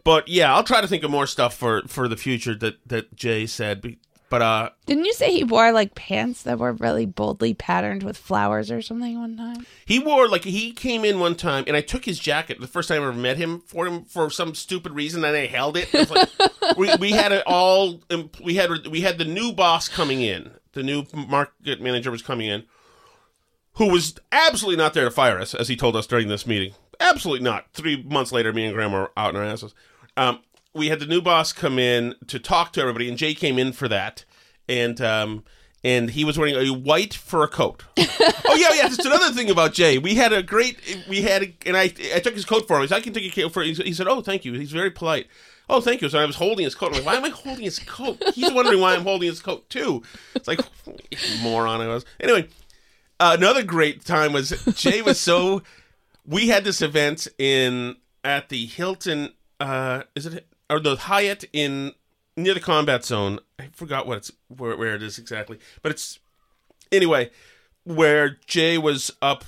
but yeah, I'll try to think of more stuff for for the future that that Jay said. But uh, Didn't you say he wore like pants that were really boldly patterned with flowers or something one time? He wore like he came in one time, and I took his jacket the first time I ever met him for him for some stupid reason, and I held it. Was like- we, we had it all. We had we had the new boss coming in. The new market manager was coming in, who was absolutely not there to fire us, as he told us during this meeting. Absolutely not. Three months later, me and Graham were out in our asses. Um, we had the new boss come in to talk to everybody, and Jay came in for that, and um, and he was wearing a white fur coat. oh yeah, yeah. That's another thing about Jay. We had a great. We had, a, and I I took his coat for him. He said, "I can take your coat for." He he said, "Oh, thank you." He's very polite. Oh, thank you. So I was holding his coat. I'm like, why am I holding his coat? He's wondering why I'm holding his coat too. It's like moron I was. Anyway, uh, another great time was Jay was so. We had this event in at the Hilton. Uh, is it or the Hyatt in near the combat zone? I forgot what it's where, where it is exactly, but it's anyway where Jay was up.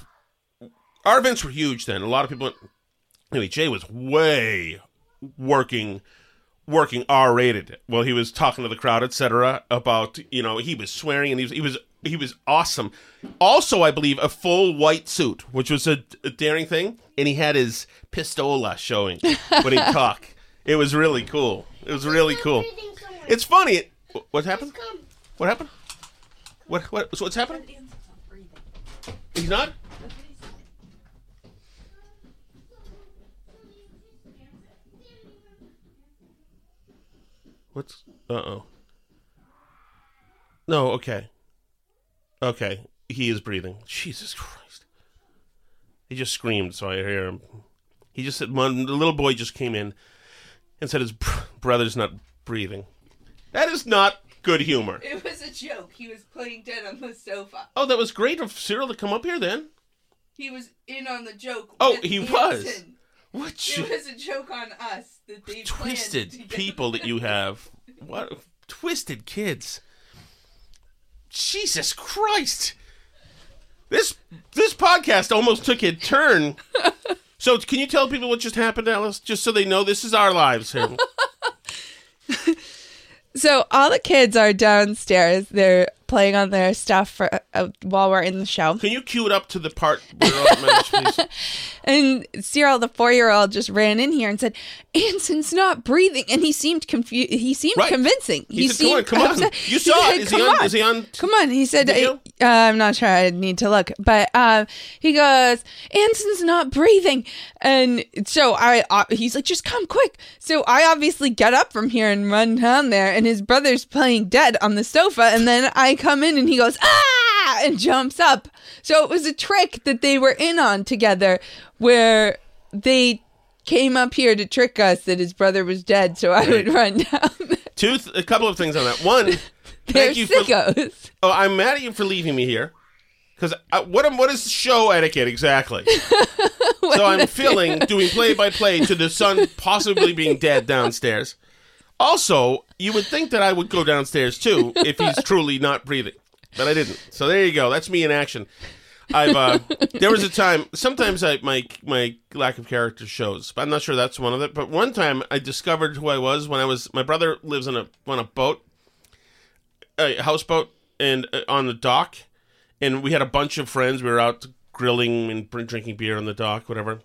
Our events were huge then. A lot of people. Anyway, Jay was way working working R rated. Well, he was talking to the crowd, etc. About you know he was swearing and he was he was he was awesome. Also, I believe a full white suit, which was a, a daring thing, and he had his pistola showing when he talked. It was really cool. It was really cool. It's funny. It, what happened? What happened? What what so what's happening? He's not. What's uh oh. No, okay. Okay. He is breathing. Jesus Christ. He just screamed, so I hear him. He just said one the little boy just came in and said his br- brother's not breathing. That is not good humor. It was a joke. He was playing dead on the sofa. Oh, that was great of Cyril to come up here then. He was in on the joke. Oh, he Anson. was. What It was a joke on us that they twisted people that you have. What twisted kids? Jesus Christ! This this podcast almost took a turn. So, can you tell people what just happened, Alice, just so they know this is our lives here? So all the kids are downstairs. They're playing on their stuff for uh, while we're in the show. Can you cue it up to the part where all the message, please? And Cyril, the four-year-old, just ran in here and said, "Anson's not breathing," and he seemed confused. He seemed Right. convincing. He said, "Come on, seemed come on. You saw it. said, Is he "Come on- is he on Come on." He said, uh, "I'm not sure. I need to look." But um, he goes, "Anson's not breathing," and so I. Uh, he's like, "Just come quick!" So I obviously get up from here and run down there, and his brother's playing dead on the sofa, and then I come in and he goes, "Ah!" and jumps up. So it was a trick that they were in on together, where they came up here to trick us that his brother was dead, so I would run down. Two, th- a couple of things on that. One, They're thank you for. sickos. Oh, I'm mad at you for leaving me here. Because what what is show etiquette exactly? so I'm filling doing play by play to the son possibly being dead downstairs. Also, you would think that I would go downstairs too if he's truly not breathing, but I didn't. So there you go. That's me in action. I've uh, there was a time. Sometimes I my my lack of character shows, but I'm not sure that's one of it. But one time I discovered who I was when I was. My brother lives on a on a boat, a houseboat, and uh, on the dock, and we had a bunch of friends. We were out grilling and drinking beer on the dock, whatever.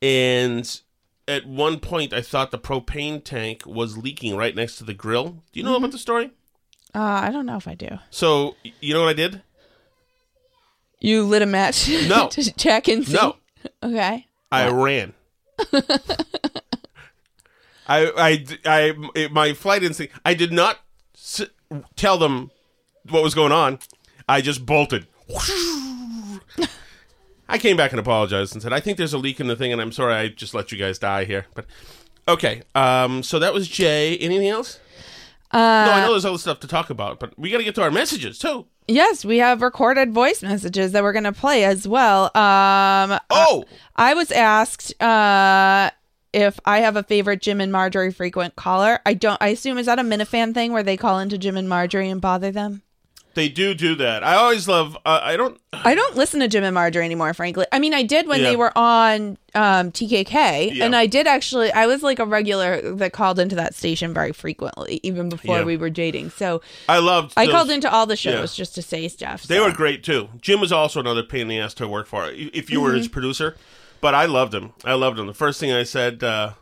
And at one point, I thought the propane tank was leaking right next to the grill. Do you know about the story? Uh, I don't know if I do. So you know what I did? You lit a match No. to check and see? No. Okay. I ran. I, I, I, my flight instinct. I did not s- tell them what was going on. I just bolted. I came back and apologized and said, "I think there's a leak in the thing, and I'm sorry I just let you guys die here." But okay, um, so that was Jay. Anything else? Uh, no, I know there's other stuff to talk about, but we got to get to our messages too. Yes, we have recorded voice messages that we're going to play as well. Um, Oh, I was asked uh, if I have a favorite Jim and Marjorie frequent caller. I don't. I assume is that a Minifan thing where they call into Jim and Marjorie and bother them. They do do that. I always love. Uh, I don't. I don't listen to Jim and Marjorie anymore, frankly. I mean, I did when Yeah. they were on um, TKK, Yeah. and I did actually. I was like a regular that called into that station very frequently, even before Yeah. we were dating. So I loved. I those- called into all the shows just to say stuff. They were great too. Jim was also another pain in the ass to work for if you were his Mm-hmm. producer. But I loved him. I loved him. The first thing I said, uh,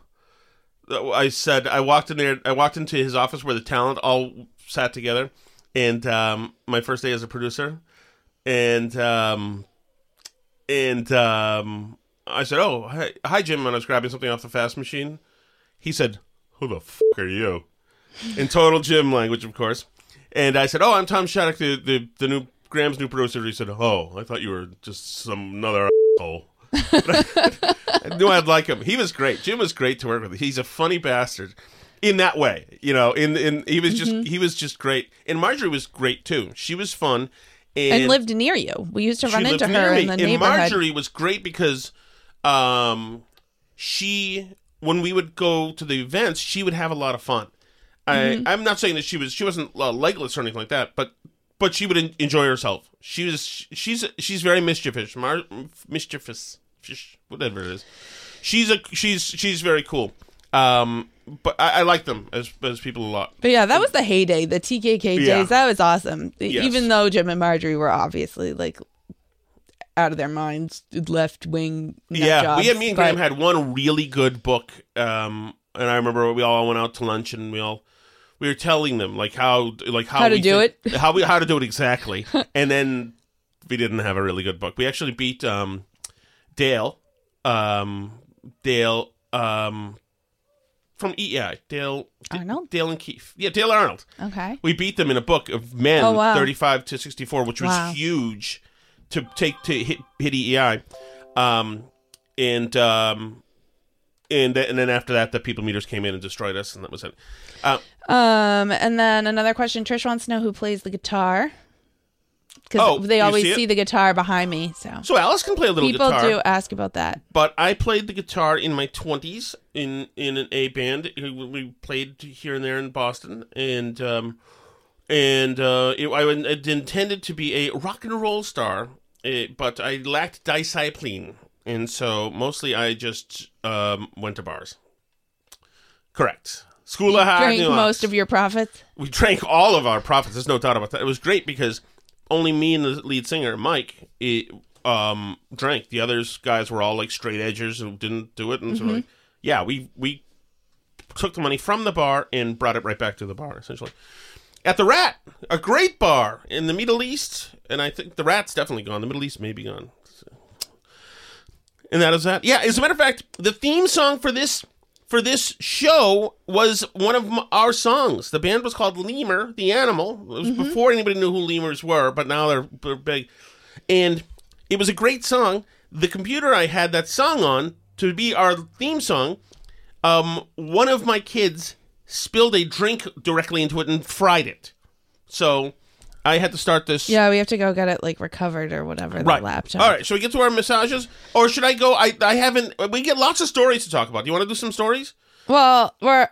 I said, I walked in there. I walked into his office where the talent all sat together, and um, my first day as a producer, and um, and um, I said, "Oh, hi, hi, Jim." And I was grabbing something off the fast machine. He said, "Who the f- are you?" In total Jim language, of course. And I said, "Oh, I'm Tom Shattuck, the the, the new Graham's new producer." He said, "Oh, I thought you were just some another asshole." I knew I'd like him. He was great. Jim was great to work with. He's a funny bastard in that way, you know. In in he was just he was just great. And Marjorie was great too. She was fun and, and lived near you. We used to run into her in the and neighborhood. Marjorie was great because um she when we would go to the events, she would have a lot of fun. Mm-hmm. I, I'm not saying that she was she wasn't uh, legless or anything like that, but but she would en- enjoy herself. She was she's she's very mischievous, Mar- mischievous, whatever it is. She's a she's she's very cool. Um, but I, I like them as as people a lot. But yeah, that was the heyday, the TKK Yeah. days. That was awesome. Yes. Even though Jim and Marjorie were obviously like out of their minds, left wing. yeah, we had me and but- Graham had one really good book, um, and I remember we all went out to lunch and we all we were telling them like how like how, How to we do think- it? how we how to do it exactly, and then we didn't have a really good book. We actually beat um, Dale, um, Dale um, from EI, Dale Arnold? Dale and Keefe, yeah, Dale Arnold. Okay. We beat them in a book of men, Oh, wow. 35 to 64, which was Wow. huge to take to hit, hit EEI. Um, and um, and th- and then after that, the people meters came in and destroyed us, and that was it. Uh, Um, and then another question: Trish wants to know who plays the guitar because Oh, they you always see see, the guitar behind me. So, so Alice can play a little guitar. people guitar, do ask about that. but I played the guitar in my 20s in in an A band. We played here and there in Boston, and um, and uh, it, I intended to be a rock and roll star, eh, but I lacked discipline, and so mostly I just um, went to bars. Correct. School of Hard Drink Knocks. most of your profits. we drank all of our profits. There's no doubt about that. It was great because only me and the lead singer, Mike, it, um, drank. The others guys were all like straight edgers who didn't do it, and so like, yeah, we we took the money from the bar and brought it right back to the bar, essentially. At the Rat, a great bar in the Middle East, and I think the Rat's definitely gone. The Middle East may be gone. And that is that. Yeah, as a matter of fact, the theme song for this for this show was one of our songs. The band was called Lemur, the animal. It was before anybody knew who lemurs were, but now they're, they're big. And it was a great song. The computer I had that song on to be our theme song, um, one of my kids spilled a drink directly into it and fried it. So I had to start this. Yeah, we have to go get it like recovered or whatever. The Right. laptop. All right. Should we get to our massages, or should I go? I I haven't. We get lots of stories to talk about. Do you want to do some stories? Well, we're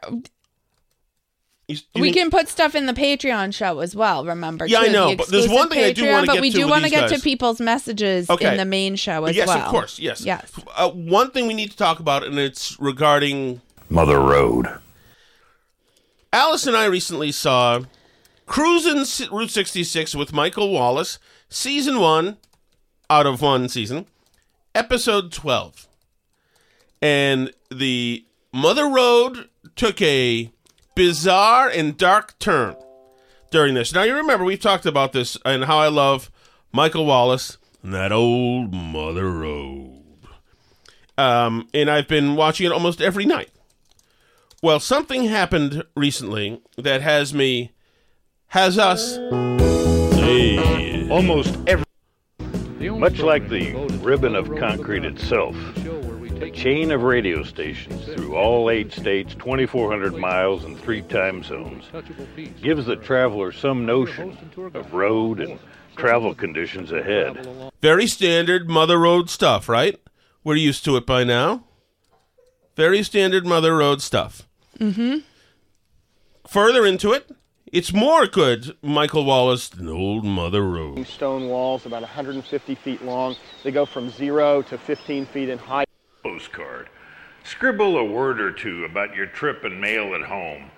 You- you we think- can put stuff in the Patreon show as well. Remember? Yeah, I too, know, the but there's exclusive one thing I do Patreon, wanna but get we do want to get guys. to people's messages Okay. in the main show as yes, well. Yes, of course. Yes. Yes. Uh, one thing we need to talk about, and it's regarding Mother Road. Alice and I recently saw Cruising Route 66 with Michael Wallis, season one out of one season, episode 12. And the Mother Road took a bizarre and dark turn during this. Now, you remember, we've talked about this and how I love Michael Wallis and that old Mother Road. Um, and I've been watching it almost every night. Well, something happened recently that has me, has us. Hey. Almost every. Much like the ribbon of concrete itself, a chain of radio stations through all eight states, 2,400 miles, and three time zones gives the traveler some notion of road and travel conditions ahead. Very standard Mother Road stuff, right? We're used to it by now. Very standard Mother Road stuff. Mm-hmm. Further into it, it's more good Michael Wallis than old Mother Road. Stone walls about 150 feet long. They go from zero to 15 feet in height. Postcard. Scribble a word or two about your trip and mail at home.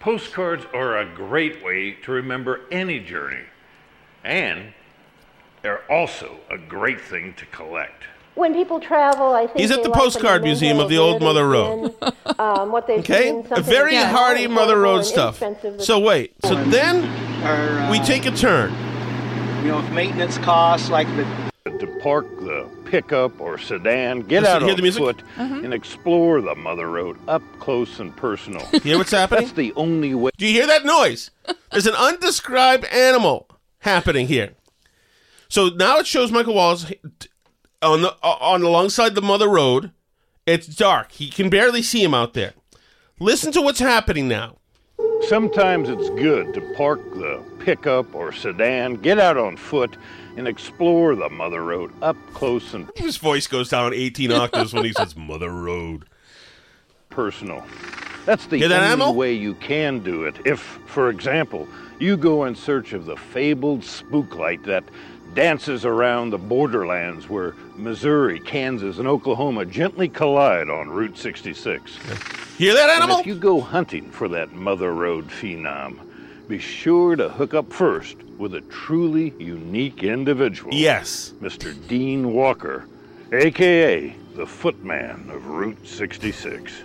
Postcards are a great way to remember any journey. And they're also a great thing to collect. When people travel, I think He's at the like to postcard museum of the old Mother Road. been, um, what they've Okay, seen, a very that's hardy more Mother Road stuff. So wait, so then we take a turn. You know, if maintenance costs like the To park the pickup or sedan, get Listen, out hear on the music? foot, and explore the Mother Road up close and personal. You Hear what's happening? That's the only way. Do you hear that noise? There's an undescribed animal happening here. So now it shows Michael Wallis on the on alongside the Mother Road. It's dark. He can barely see him out there. Listen to what's happening now. Sometimes it's good to park the pickup or sedan, get out on foot, and explore the Mother Road up close and His voice goes down 18 octaves when he says Mother Road. personal. That's the that, only way you can do it. If, for example, you go in search of the fabled spook light that dances around the borderlands where Missouri, Kansas, and Oklahoma gently collide on Route 66. Hear that, And animal? if you go hunting for that Mother Road phenom, be sure to hook up first with a truly unique individual. Yes. Mr. Dean Walker, aka the Footman of Route 66.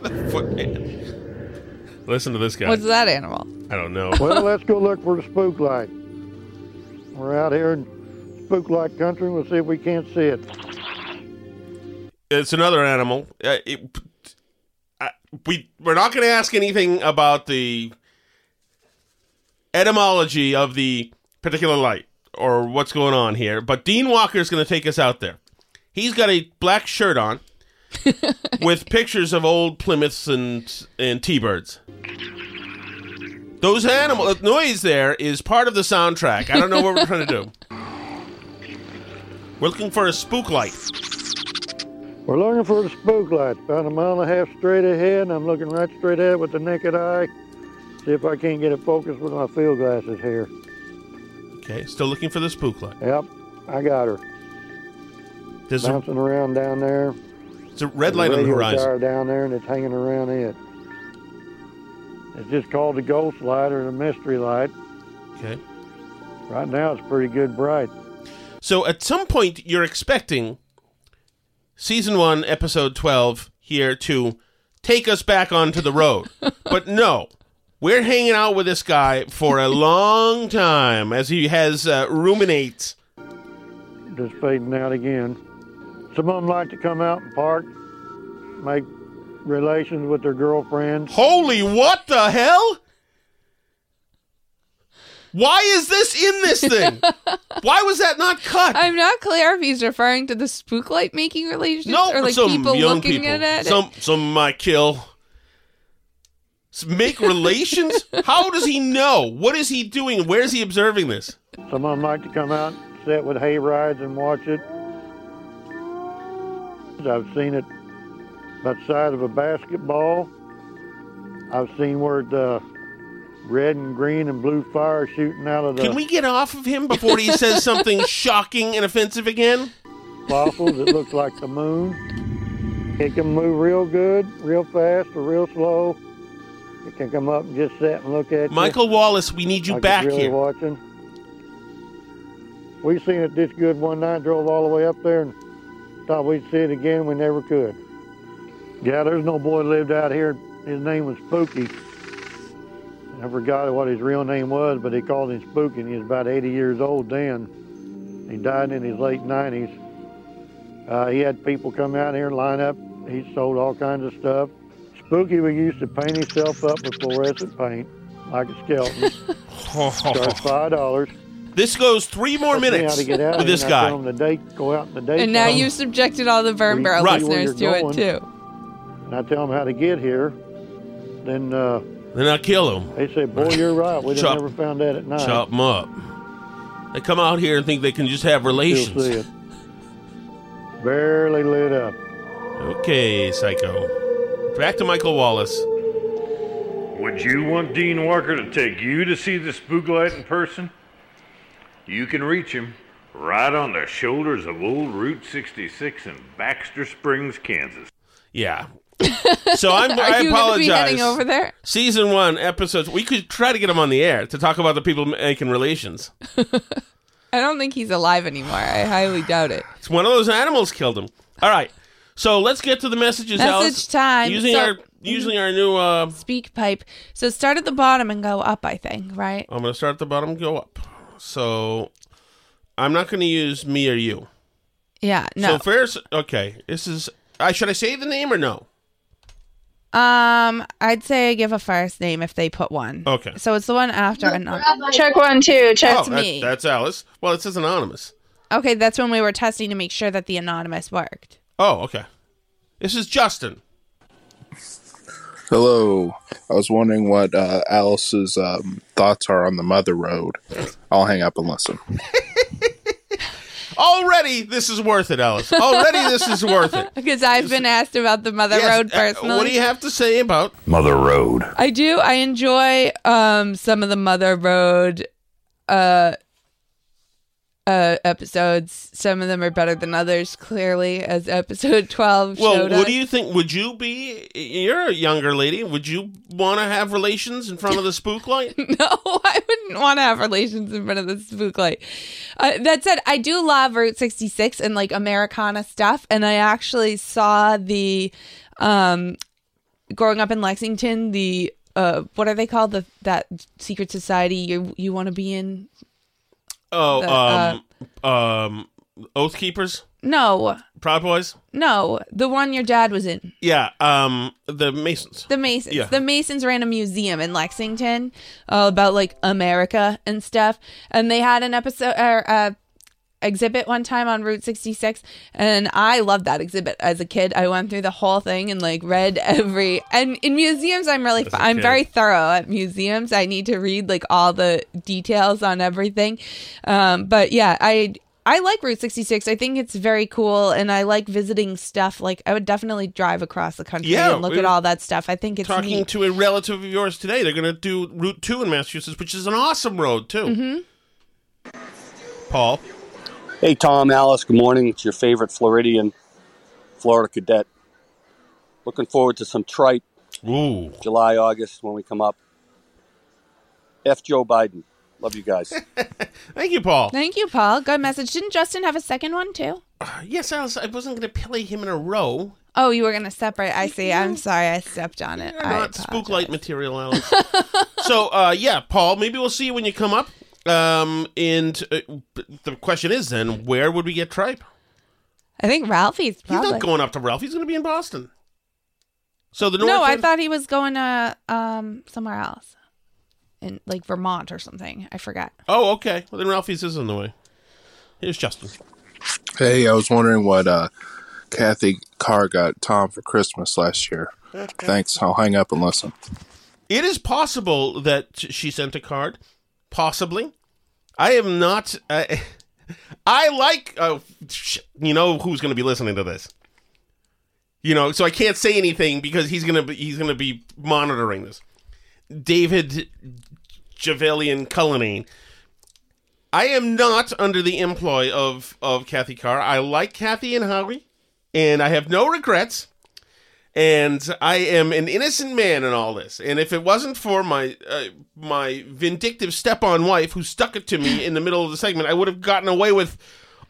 The Footman. Listen to this guy. What's that animal? I don't know. Well, let's go look for the spook light. We're out here in spook-like country. We'll see if we can't see it. it's another animal. Uh, it, I, we we're not going to ask anything about the etymology of the particular light or what's going on here. But Dean Walker is going to take us out there. He's got a black shirt on with pictures of old Plymouths and and T-birds. Those animal the noise there is part of the soundtrack. I don't know what we're trying to do. We're looking for a spook light. We're looking for the spook light. About a mile and a half straight ahead, I'm looking right straight ahead with the naked eye. See if I can't get it focused with my field glasses here. Okay, still looking for the spook light. Yep, I got her. There's a, Bouncing around down there. It's a red light on the radio horizon. tower down there, and it's hanging around it. It's just called the ghost light or the mystery light. Okay. Right now, it's pretty good bright. So at some point, you're expecting season one, episode 12 here to take us back onto the road. but no, we're hanging out with this guy for a long time as he has uh, ruminates. Just fading out again. Some of them like to come out and park, make relations with their girlfriends. Holy what the hell? Why is this in this thing? Why was that not cut? I'm not clear if he's referring to the spook light making relationships No, or like some people young looking people. at it. Some some might kill. Make relations? How does he know? What is he doing? Where is he observing this? Some of them like to come out, sit with hay rides, and watch it. I've seen it about the size of a basketball. I've seen where the red and green and blue fire shooting out of the Can we get off of him before he says something shocking and offensive again? fossils. it looks like the moon. It can move real good, real fast, or real slow. It can come up and just sit and look at you. Michael Wallis, we need you like back really here. watching. We seen it this good one night, drove all the way up there and thought we'd see it again. We never could. Yeah, there's no boy lived out here. His name was Spooky. I forgot what his real name was, but they called him Spooky. And he was about 80 years old then. He died in his late 90s. Uh, he had people come out here and line up. He sold all kinds of stuff. Spooky would used to paint himself up with fluorescent paint, like a skeleton. Charge five dollars. This goes three more minutes to get out with this and I tell guy. the date, go out in the date. And now you've subjected all the Burn Barrel Right. listeners to Where it too. And I tell them how to get here. Then uh, Then I kill them. they say, "Boy, you're right. We'd Chop- never found that at night." Chop them up. They come out here and think they can just have Still relations. see it. Barely lit up. Okay, psycho. Back to Michael Wallis. Would you want Dean Walker to take you to see the spook light in person? You can reach him right on the shoulders of old Route 66 in Baxter Springs, Kansas. Yeah. So I'm, Are I you gonna be apologize. heading over there? Season one episodes. We could try to get him on the air to talk about the people making relations. I don't think he's alive anymore. I highly doubt it. It's one of those animals killed him. All right. So let's get to the messages. Message Alice. time. Using So- our using our new. Uh, SpeakPipe. So start at the bottom and go up. I think right. I'm going to start at the bottom, go up. So I'm not going to use me or you. Yeah. No. So first, okay. This is. I should I say the name or no? Um, I'd say give a first name if they put one. Okay. So it's the one after. anon- Check one, two. Check oh, to that- me. that's Alice. Well, it says anonymous. Okay, that's when we were testing to make sure that the anonymous worked. Oh, okay. This is Justin. Hello. I was wondering what uh, Alice's um, thoughts are on the Mother Road. I'll hang up and listen. Already, this is worth it, Alice. Already, this is worth it. Because I've been asked about the Mother Yes, Road uh, personally. what do you have to say about Mother Road? I do. I enjoy um some of the Mother Road uh uh episodes. Some of them are better than others, clearly, as episode twelve Well, showed what us. do you think? Would you be? You're a younger lady. Would you want to have relations in front of the spook light? no, I wouldn't want to have relations in front of the spook light. Uh, that said, I do love Route 66 and like Americana stuff. And I actually saw the, um, growing up in Lexington, the, uh, what are they called? The, that secret society you, you want to be in? Oh, The, um, um, Oath Keepers, No, Proud Boys. no, the one your dad was in. Yeah, um, the Masons. The Masons. Yeah. The Masons ran a museum in Lexington uh, about like America and stuff, and they had an episode or uh, exhibit one time on Route 66, and I loved that exhibit as a kid. I went through the whole thing and like read every. And in museums, I'm really a I'm very thorough at museums. I need to read like all the details on everything. Um, but yeah, I. I like Route 66. I think it's very cool, and I like visiting stuff. Like, I would definitely drive across the country Yeah, and look at all that stuff. I think it's Talking neat. to a relative of yours today, they're going to do Route Two in Massachusetts, which is an awesome road too. hmm Paul, Hey, Tom, Alice, good morning. It's your favorite Floridian, Florida cadet. Looking forward to some tripe. Ooh. July, August when we come up. F. Joe Biden. Love you guys. thank you, Paul. Thank you, Paul. Good message. Didn't Justin have a second one too? Yes, Alice. I wasn't going to play him in a row. Oh, you were gonna separate. I see. I'm sorry. I stepped on it. You're not spook light material, Alice. so, uh, yeah, Paul, maybe we'll see you when you come up. Um, and uh, the question is then, where would we get tripe? I think Ralphie's He's not going up to Ralph. He's going to be in Boston. So the no, north I thought he was going to um somewhere else, in like Vermont or something. I forgot. Oh, okay. Well, then Ralphie's is on the way. Here's Justin. Hey, I was wondering what uh, Kathy Carr got Tom for Christmas last year. Thanks. I'll hang up and listen. It is possible that she sent a card. Possibly. I am not. Uh, I like. Uh, you know who's going to be listening to this. You know, so I can't say anything because he's gonna be he's gonna be monitoring this. David Javelian Cullinane. I am not under the employ of of Kathy Carr. I like Kathy and Howie, and I have no regrets. And I am an innocent man in all this. And if it wasn't for my uh, my vindictive step-on wife who stuck it to me in the middle of the segment, I would have gotten away with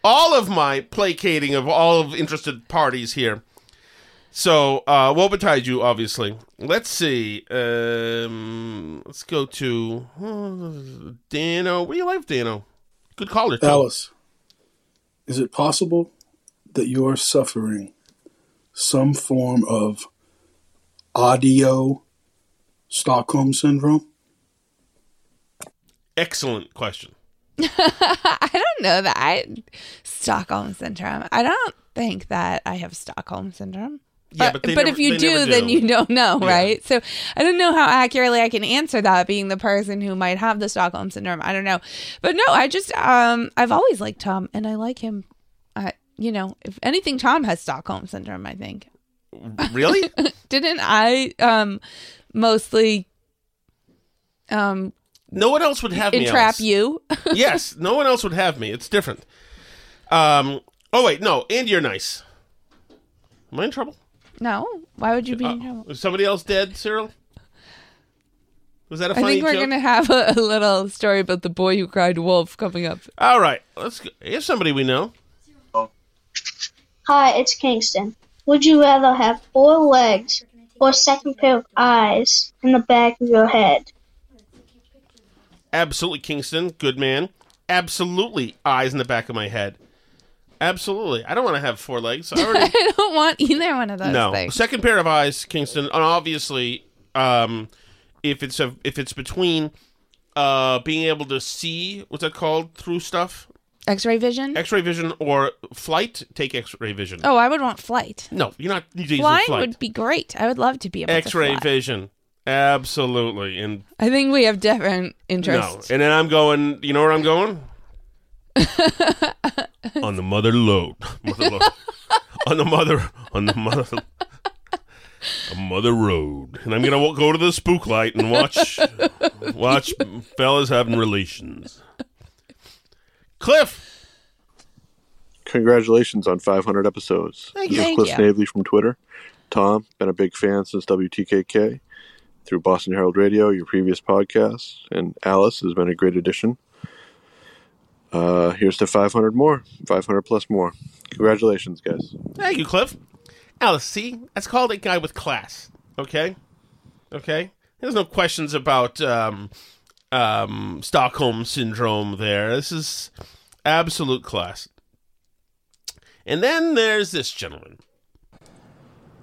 all of my placating of all of interested parties here. So, uh, woe betide you, obviously. Let's see. Um, let's go to uh, Dano. Where you live, Dano? Good caller. Alice, is it possible that you are suffering some form of audio Stockholm syndrome? Excellent question. I don't know that I Stockholm syndrome. I don't think that I have Stockholm syndrome. Yeah, but, but but never- if you they do, then you don't know, Yeah. right? So I don't know how accurately I can answer that being the person who might have the Stockholm syndrome. I don't know. But no, I just um I've always liked Tom and I like him. I you know, if anything Tom has Stockholm syndrome, I think. Really? Didn't I um mostly um No one else would have me. entrap you? yes, no one else would have me. It's different. Um. Oh wait, no. And you're nice. Am I in trouble? no. Why would you be Uh, in trouble? Is somebody else dead, Cyril? Was that a I funny think we're joke? gonna have a, a little story about the boy who cried wolf coming up. All right, let's. Go. Here's somebody we know. Hi, it's Kingston. Would you rather have four legs or a second pair of eyes in the back of your head? Absolutely, Kingston. Good man. Absolutely, eyes in the back of my head. Absolutely. I don't want to have four legs. I already I don't want either one of those no things. second pair of eyes, Kingston. And obviously, um, if it's a if it's between uh being able to see what's that called through stuff, X-ray vision. X-ray vision or flight, take X-ray vision. oh, I would want flight. No, you're not using Flying flight. would be great. I would love to be able X-ray to vision, absolutely. And I think we have different interests. no, and then I'm going. You know where I'm going? on the mother load, mother load. on the mother, on the mother, a mother road, and I'm gonna go to the spook light and watch, watch fellas having relations. Cliff, Congratulations on 500 episodes. Thank This you. is Cliff you. Snavely from Twitter. Tom, been a big fan since WTKK through Boston Herald Radio, your previous podcast, and Alice has been a great addition. Uh, here's to 500 more, 500 plus more. Congratulations, guys. thank you, Cliff. Alice, see, that's called a guy with class. Okay, okay. There's no questions about um, um, Stockholm syndrome. There, this is absolute class. And then there's this gentleman.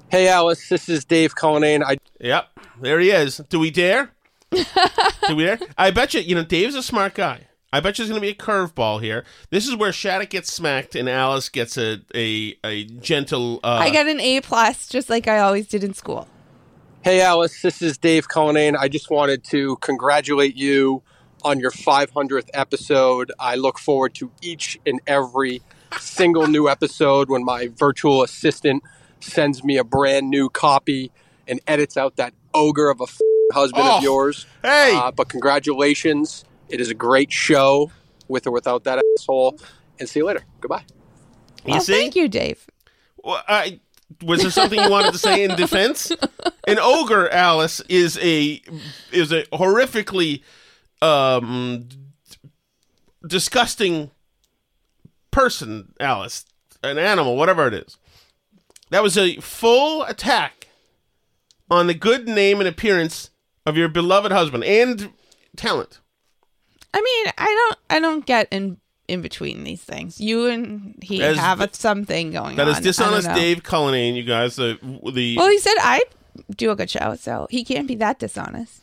Hey, Alice, this is Dave Cullinane. I Yep, there he is. Do we dare? Do we dare? I bet you. You know, Dave's a smart guy. I bet you there's going to be a curveball here. This is where Shattuck gets smacked and Alice gets a a, a gentle. Uh, I got an A plus, just like I always did in school. Hey, Alice, this is Dave Cullinane. I just wanted to congratulate you on your 500th episode. I look forward to each and every single new episode when my virtual assistant sends me a brand new copy and edits out that ogre of a f- husband Oh, of yours. Hey! Uh, but congratulations. It is a great show with or without that asshole. And see you later. Goodbye. You Well, see? thank you, Dave. Well, I, was there something you wanted to say in defense? An ogre, Alice, is a is a horrifically um, disgusting person. Alice, an animal, whatever it is. That was a full attack on the good name and appearance of your beloved husband and talent. I mean, I don't, I don't get in in between these things. You and he That is- have a, something going That on. That is dishonest. Dave Cullinane. You guys, the the Well, he said I do a good show, so he can't be that dishonest.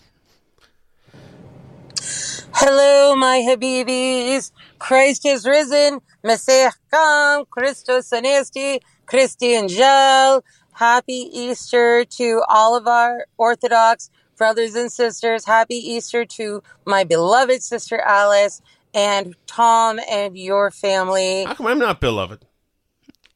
Hello, my Habibis. Christ is risen. Messiah come. Christos anesti. Christi angel. Happy Easter to all of our Orthodox brothers and sisters. Happy Easter to my beloved sister Alice and Tom and your family. How come I'm not beloved?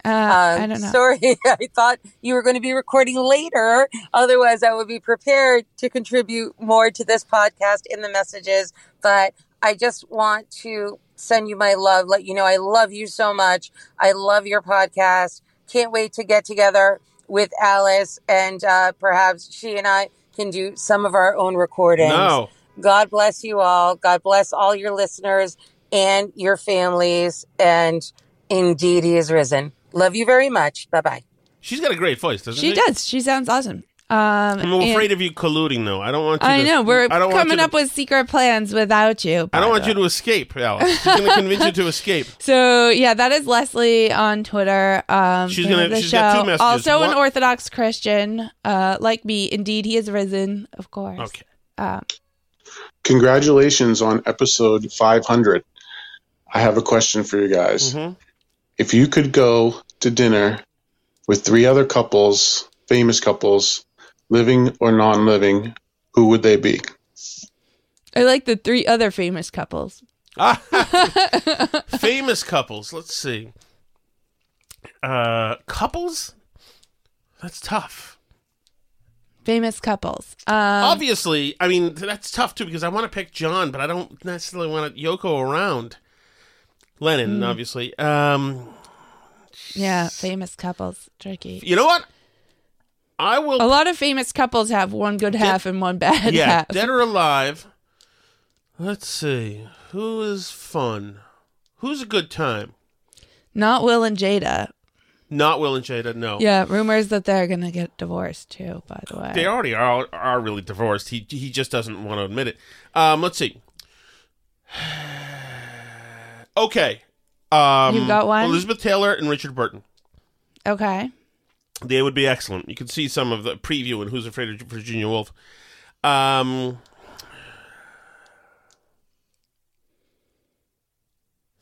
Uh, I don't know. Sorry, I thought you were going to be recording later. Otherwise, I would be prepared to contribute more to this podcast in the messages. But I just want to send you my love, let you know I love you so much. I love your podcast. Can't wait to get together with Alice, and uh, perhaps she and I can do some of our own recordings. No. God bless you all. God bless all your listeners and your families. And indeed, He is risen. Love you very much. Bye bye. She's got a great voice, doesn't she? She does. She sounds awesome. Um, I'm afraid of you colluding, though. I don't want you I to. know we're I don't coming you up to, with secret plans without you. I don't want you to escape, Alice. She's going to convince you to escape. So yeah, that is Leslie on Twitter. Um, She's gonna- the she's got two show. messages. Also an Orthodox Christian, uh, like me. Indeed, he is risen. Of course. Okay. Um, Congratulations on episode 500. I have a question for you guys. Mm-hmm. If you could go to dinner with three other couples, famous couples, living or non living, who would they be? I like the three other famous couples. Famous couples. Let's see. Uh, couples? That's tough. Famous couples. Um, Obviously, I mean that's tough too because I want to pick John, but I don't necessarily want Yoko around. Lennon, Mm. obviously. Um, yeah, famous couples. Tricky. you know what? I will. A lot of famous couples have one good half and one bad yeah, half. dead or alive. Let's see. Who is fun? Who's a good time? Not Will and Jada. Not Will and Jada. No. Yeah, rumors that they're gonna get divorced too. By the way, They already are are really divorced. He he just doesn't want to admit it. Um, let's see. Okay. Um, You've got one? Elizabeth Taylor and Richard Burton. Okay. They would be excellent. You can see some of the preview in Who's Afraid of Virginia Woolf. Um,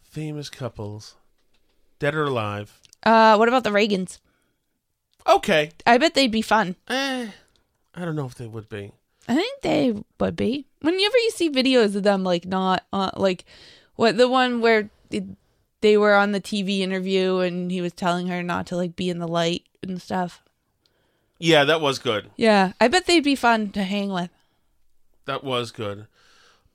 famous couples, dead or alive. Uh, what about the Reagans? Okay. I bet they'd be fun. Eh, I don't know if they would be. I think they would be. Whenever you see videos of them, like not uh, like what the one where it, they were on the TV interview and he was telling her not to like be in the light and stuff. Yeah, that was good. Yeah, I bet they'd be fun to hang with. That was good.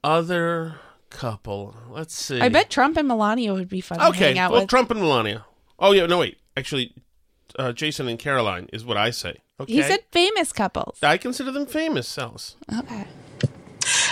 Other couple. Let's see. I bet Trump and Melania would be fun to Okay. hang out Well, with. Trump and Melania. Oh yeah. No wait. Actually, uh, Jason and Caroline is what I say. Okay. He said famous couples. I consider them famous, Alice. Okay.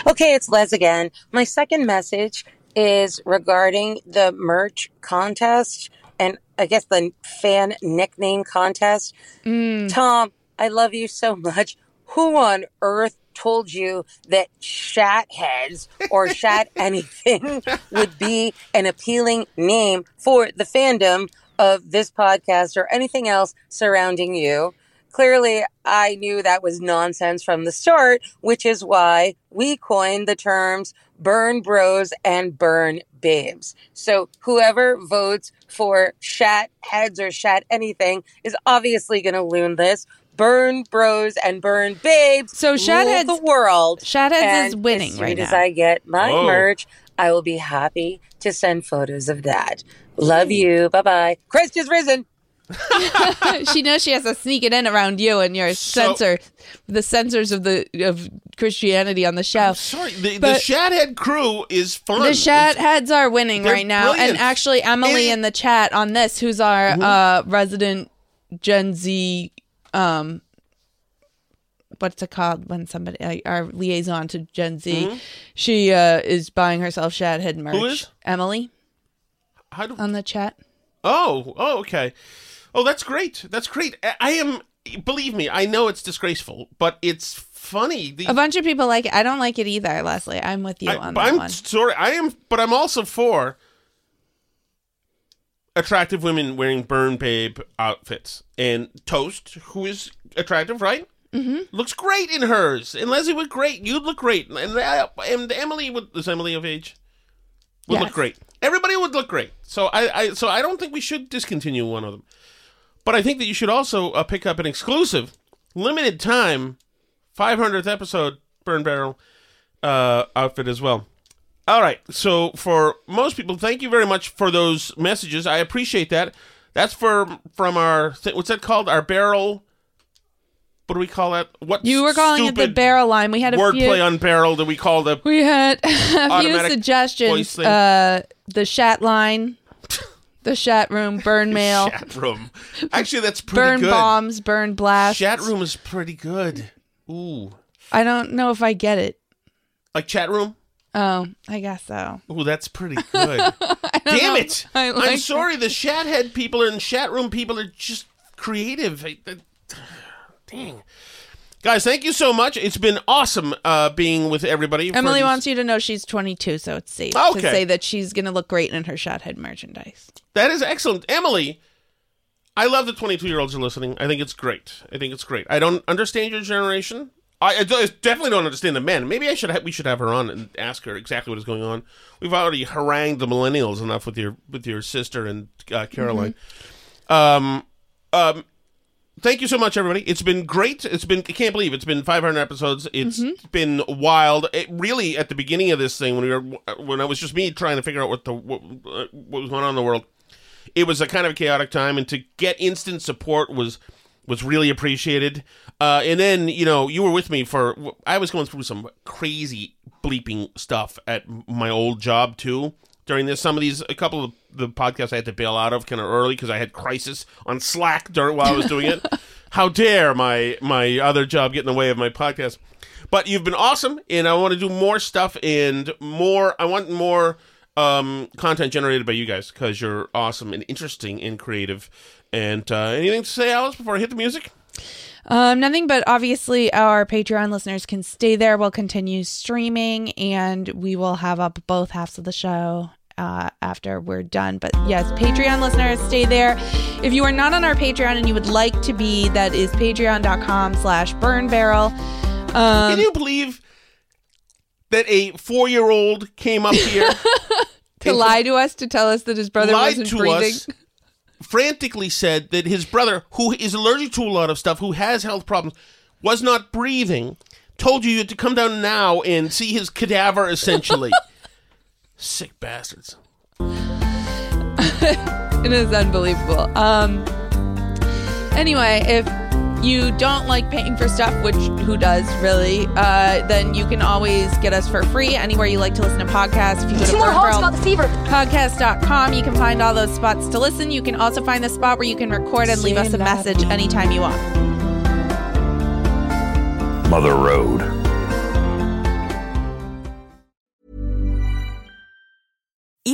Okay, it's Les again. My second message is regarding the merch contest and I guess the fan nickname contest. Tom, I love you so much. Who on earth told you that shat heads or shat anything would be an appealing name for the fandom of this podcast or anything else surrounding you? Clearly, I knew that was nonsense from the start, which is why we coined the terms burn bros and burn babes. So whoever votes for shat heads or shat anything is obviously going to loon this. Burn bros and burn babes. So Shat rule Heads- the world. Shat Heads is winning as soon right as now. I get my Whoa. merch, I will be happy to send photos of that. Love you. Bye bye. Christ is risen. she knows she has to sneak it in around you and your censor, the censors of the of Christianity on the show. Sorry, the, the But- Shathead crew is fun. The chat heads are winning They're right now, brilliant. and actually Emily in the chat on this, who's our Mm-hmm. uh, resident Gen Z, um, what's it called when somebody uh, our liaison to Gen Z, Mhm. she uh, is buying herself Shathead merch. Who is? Emily How do- on the chat? Oh, oh, okay. Oh, that's great. That's great. I, I am. Believe me, I know it's disgraceful, but it's funny. The, A bunch of people like it. I don't like it either, Leslie. I'm with you I, on that I'm one. sorry. I am, but I'm also for attractive women wearing burn babe outfits. And Toast, who is attractive, right? Mm-hmm. Looks great in hers. And Leslie would great. You'd look great. And, uh, and Emily would. Is Emily of age? Would Yes. look great. Everybody would look great. So I, I, so I don't think we should discontinue one of them. But I think that you should also uh, pick up an exclusive, limited time, 500th episode Burn Barrel uh, outfit as well. All right. So for most people, thank you very much for those messages. I appreciate that. That's for from our what's that called? Our barrel. What do we call that? What You were calling it the barrel line. We had a wordplay few. on barrel that we call the We had a few suggestions. Uh, the chat line, The chat room, burn mail, Chat room. Actually, that's pretty good. burn good. bombs, burn blasts. Chat room is pretty good. Ooh, I don't know if I get it. like chat room. Oh, I guess so. Ooh, that's pretty good. Damn know. it! I I'm like sorry. The chat head people and chat room people are just creative. I- I- Dang. Guys, thank you so much. It's been awesome uh, being with everybody. Emily wants you to know she's 22, so it's safe Okay. to say that she's going to look great in her Shothead merchandise. That is excellent. Emily, I love that 22 year olds are listening. I think it's great. I think it's great. I don't understand your generation. I, I do- definitely don't understand the men. Maybe I should ha- we should have her on and ask her exactly what is going on. We've already harangued the millennials enough with your with your sister and uh, Caroline. Um, um, thank you so much, everybody. It's been great. It's been I can't believe it's been 500 episodes. It's been wild. It really at the beginning of this thing when we were when I was just me trying to figure out what the what, uh, what was going on in the world. It was a kind of a chaotic time, and to get instant support was was really appreciated. Uh, and then you know you were with me for I was going through some crazy bleeping stuff at my old job too during this. Some of these, a couple of the podcasts I had to bail out of kind of early because I had crisis on Slack during while I was doing it. How dare my my other job get in the way of my podcast? But you've been awesome, and I want to do more stuff and more. I want more um, content generated by you guys because you're awesome and interesting and creative. And uh, anything to say, Alice, before I hit the music? Um, nothing, but obviously our Patreon listeners can stay there. We'll continue streaming, and we will have up both halves of the show uh, after we're done. But yes, Patreon listeners, stay there. If you are not on our Patreon and you would like to be, that is patreon.com slash burn barrel. Um, Can you believe that a four year old came up here to lie to us to tell us that his brother lied wasn't to breathing? us, frantically said that his brother, who is allergic to a lot of stuff, who has health problems, was not breathing, told you you had to come down now and see his cadaver, essentially. Sick bastards. it is unbelievable. Um. Anyway, if you don't like paying for stuff, which who does really, uh, then you can always get us for free anywhere you like to listen to podcasts. If you go to Two more hogs about the fever. podcast.com, you can find all those spots to listen. You can also find the spot where you can record and leave us a message anytime you want. Mother Road.